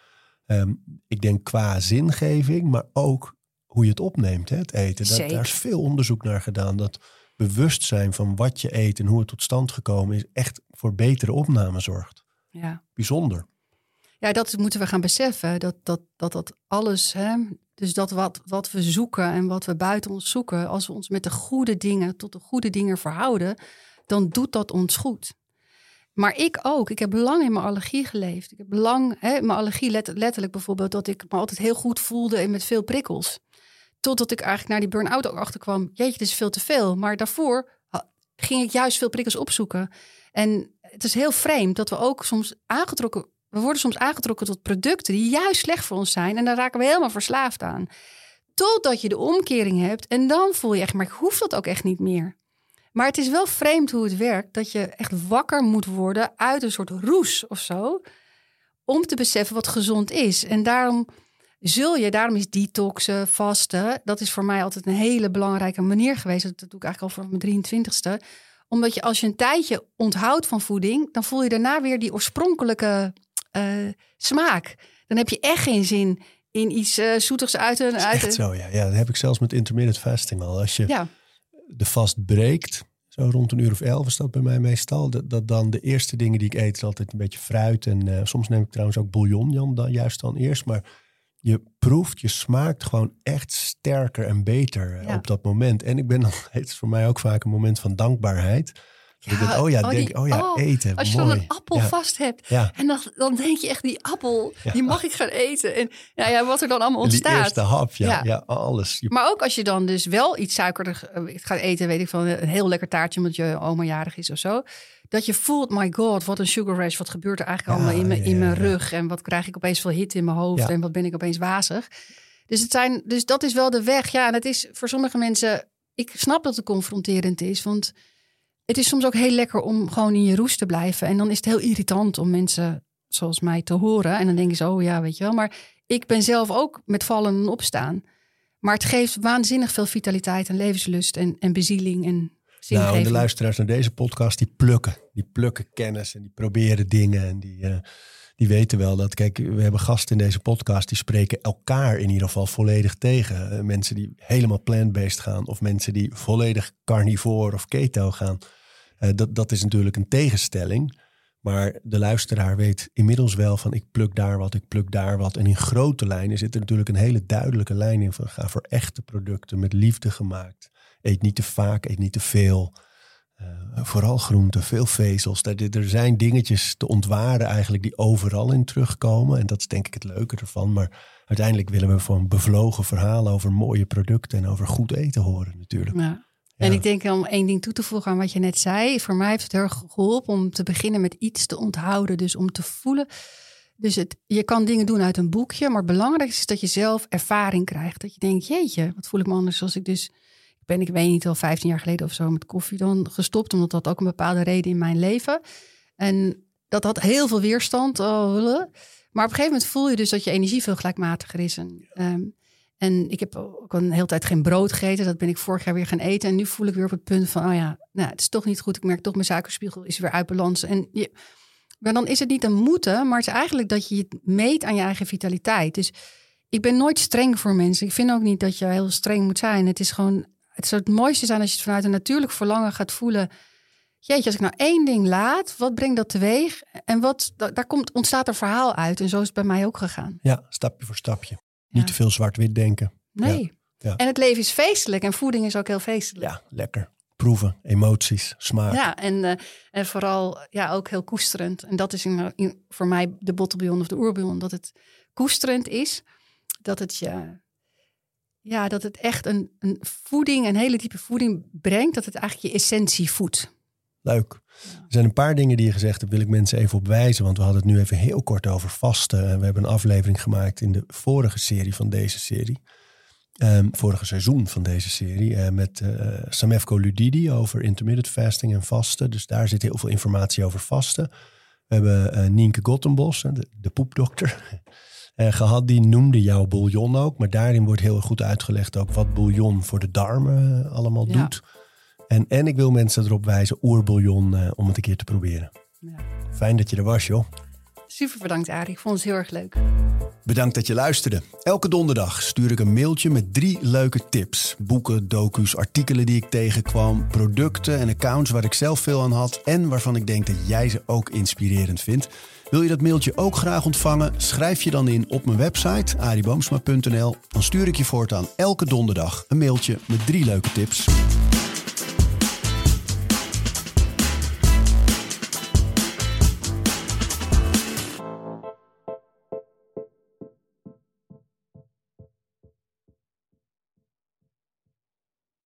Ehm, ik denk qua zingeving, maar ook hoe je het opneemt, hè, het eten. Daar is veel onderzoek naar gedaan. Dat bewustzijn van wat je eet en hoe het tot stand gekomen is, echt voor betere opname zorgt. Ja. Bijzonder. Ja, dat moeten we gaan beseffen. Dat dat, dat, dat alles, hè, Dus dat wat, wat we zoeken en wat we buiten ons zoeken, als we ons met de goede dingen tot de goede dingen verhouden, dan doet dat ons goed. Maar ik ook. Ik heb lang in mijn allergie geleefd. Ik heb lang, hè, mijn allergie letterlijk bijvoorbeeld, dat ik me altijd heel goed voelde en met veel prikkels. Totdat ik eigenlijk naar die burn-out ook achterkwam. Jeetje, dit is veel te veel. Maar daarvoor ging ik juist veel prikkels opzoeken. En het is heel vreemd dat we ook soms aangetrokken... We worden soms aangetrokken tot producten die juist slecht voor ons zijn. En daar raken we helemaal verslaafd aan. Totdat je de omkering hebt. En dan voel je echt, maar ik hoef dat ook echt niet meer. Maar het is wel vreemd hoe het werkt. Dat je echt wakker moet worden uit een soort roes of zo. Om te beseffen wat gezond is. En daarom zul je, daarom is detoxen, vasten, dat is voor mij altijd een hele belangrijke manier geweest. Dat doe ik eigenlijk al voor mijn 23ste. Omdat je als je een tijdje onthoudt van voeding, dan voel je daarna weer die oorspronkelijke uh, smaak. Dan heb je echt geen zin in iets uh, zoetigs uit een... Uit echt zo, ja. ja. Dat heb ik zelfs met intermittent fasting al. Als je ja. de vast breekt, zo rond een uur of elf is dat bij mij meestal. Dat, dat dan de eerste dingen die ik eet is altijd een beetje fruit. En uh, soms neem ik trouwens ook bouillon, Jan, dan, juist dan eerst. Maar je proeft, je smaakt gewoon echt sterker en beter eh, op dat moment. En ik ben dan, *laughs* het is voor mij ook vaak een moment van dankbaarheid. Ja, oh ja, oh, denk, oh ja, oh, eten. Als je dan een appel vast hebt. En dan, dan denk je echt, die appel, die mag ik gaan eten. En nou ja, wat er dan allemaal ontstaat. Die eerste hap, ja, ja. alles. Maar ook als je dan dus wel iets suikerder eh, gaat eten, weet ik van een heel lekker taartje omdat je oma jarig is of zo. Dat je voelt, my god, wat een sugar rush. Wat gebeurt er eigenlijk allemaal in, mijn, in mijn rug? En wat krijg ik opeens veel hit in mijn hoofd? En wat ben ik opeens wazig? Dus, het zijn, dus dat is wel de weg. Ja, en het is voor sommige mensen... Ik snap dat het confronterend is, want het is soms ook heel lekker om gewoon in je roes te blijven. En dan is het heel irritant om mensen zoals mij te horen. En dan denk je zo, oh ja, weet je wel. Maar ik ben zelf ook met vallen en opstaan. Maar het geeft waanzinnig veel vitaliteit en levenslust en, en bezieling en nou, en de luisteraars naar deze podcast, die plukken. Die plukken kennis en die proberen dingen. En die, uh, die weten wel dat, kijk, we hebben gasten in deze podcast die spreken elkaar in ieder geval volledig tegen. Uh, mensen die helemaal plant-based gaan of mensen die volledig carnivore of keto gaan. Uh, dat, dat is natuurlijk een tegenstelling. Maar de luisteraar weet inmiddels wel van ik pluk daar wat, ik pluk daar wat. En in grote lijnen zit er natuurlijk een hele duidelijke lijn in van ga voor echte producten met liefde gemaakt. Eet niet te vaak, eet niet te veel. Uh, vooral groenten, veel vezels. Er, zijn dingetjes te ontwaren eigenlijk die overal in terugkomen. En dat is denk ik het leuke ervan. Maar uiteindelijk willen we van bevlogen verhalen over mooie producten en over goed eten horen natuurlijk. Ja. En ik denk om één ding toe te voegen aan wat je net zei. Voor mij heeft het heel erg geholpen om te beginnen met iets te onthouden. Dus om te voelen. Dus het, je kan dingen doen uit een boekje. Maar het belangrijkste is dat je zelf ervaring krijgt. Dat je denkt, jeetje, wat voel ik me anders als ik dus ben ik weet niet al 15 jaar geleden of zo met koffie dan gestopt. Omdat dat ook een bepaalde reden in mijn leven. En dat had heel veel weerstand. Oh, maar op een gegeven moment voel je dus dat je energie veel gelijkmatiger is. En, ehm, en ik heb ook een hele tijd geen brood gegeten. Dat ben ik vorig jaar weer gaan eten. En nu voel ik weer op het punt van, oh ja, nou, het is toch niet goed. Ik merk toch mijn suikerspiegel is weer uit balans. En je, maar dan is het niet een moeten, maar het is eigenlijk dat je het meet aan je eigen vitaliteit. Dus ik ben nooit streng voor mensen. Ik vind ook niet dat je heel streng moet zijn. Het is gewoon het zou het mooiste zijn als je het vanuit een natuurlijk verlangen gaat voelen. Jeetje, als ik nou één ding laat, wat brengt dat teweeg? En wat, daar komt, ontstaat een verhaal uit. En zo is het bij mij ook gegaan. Ja, stapje voor stapje. Niet te veel zwart-wit denken. Nee. Ja. En het leven is feestelijk en voeding is ook heel feestelijk. Ja, lekker. Proeven, emoties, smaak. Ja, en, uh, en vooral ja, ook heel koesterend. En dat is in, in, voor mij de bottelbillon of de oerbillon. Dat het koesterend is. Dat het je ja, dat het echt een, een voeding, een hele diepe voeding brengt. Dat het eigenlijk je essentie voedt. Leuk. Er zijn een paar dingen die je gezegd hebt, wil ik mensen even op wijzen. Want we hadden het nu even heel kort over vasten. En we hebben een aflevering gemaakt in de vorige serie van deze serie. Um, vorige seizoen van deze serie. Uh, met uh, Samefko Ludidi over intermittent fasting en vasten. Dus daar zit heel veel informatie over vasten. We hebben uh, Nienke Gottenbos, de, de poepdokter. Uh, gehad. Die noemde jouw bouillon ook. Maar daarin wordt heel goed uitgelegd ook wat bouillon voor de darmen eh, allemaal doet. En, en ik wil mensen erop wijzen, oerbouillon, uh, om het een keer te proberen. Ja. Fijn dat je er was, joh. Super bedankt, Arie. Ik vond het heel erg leuk. Bedankt dat je luisterde. Elke donderdag stuur ik een mailtje met drie leuke tips. Boeken, docu's, artikelen die ik tegenkwam, producten en accounts waar ik zelf veel aan had en waarvan ik denk dat jij ze ook inspirerend vindt. Wil je dat mailtje ook graag ontvangen? Schrijf je dan in op mijn website ariboomsma.nl. Dan stuur ik je voortaan elke donderdag een mailtje met drie leuke tips.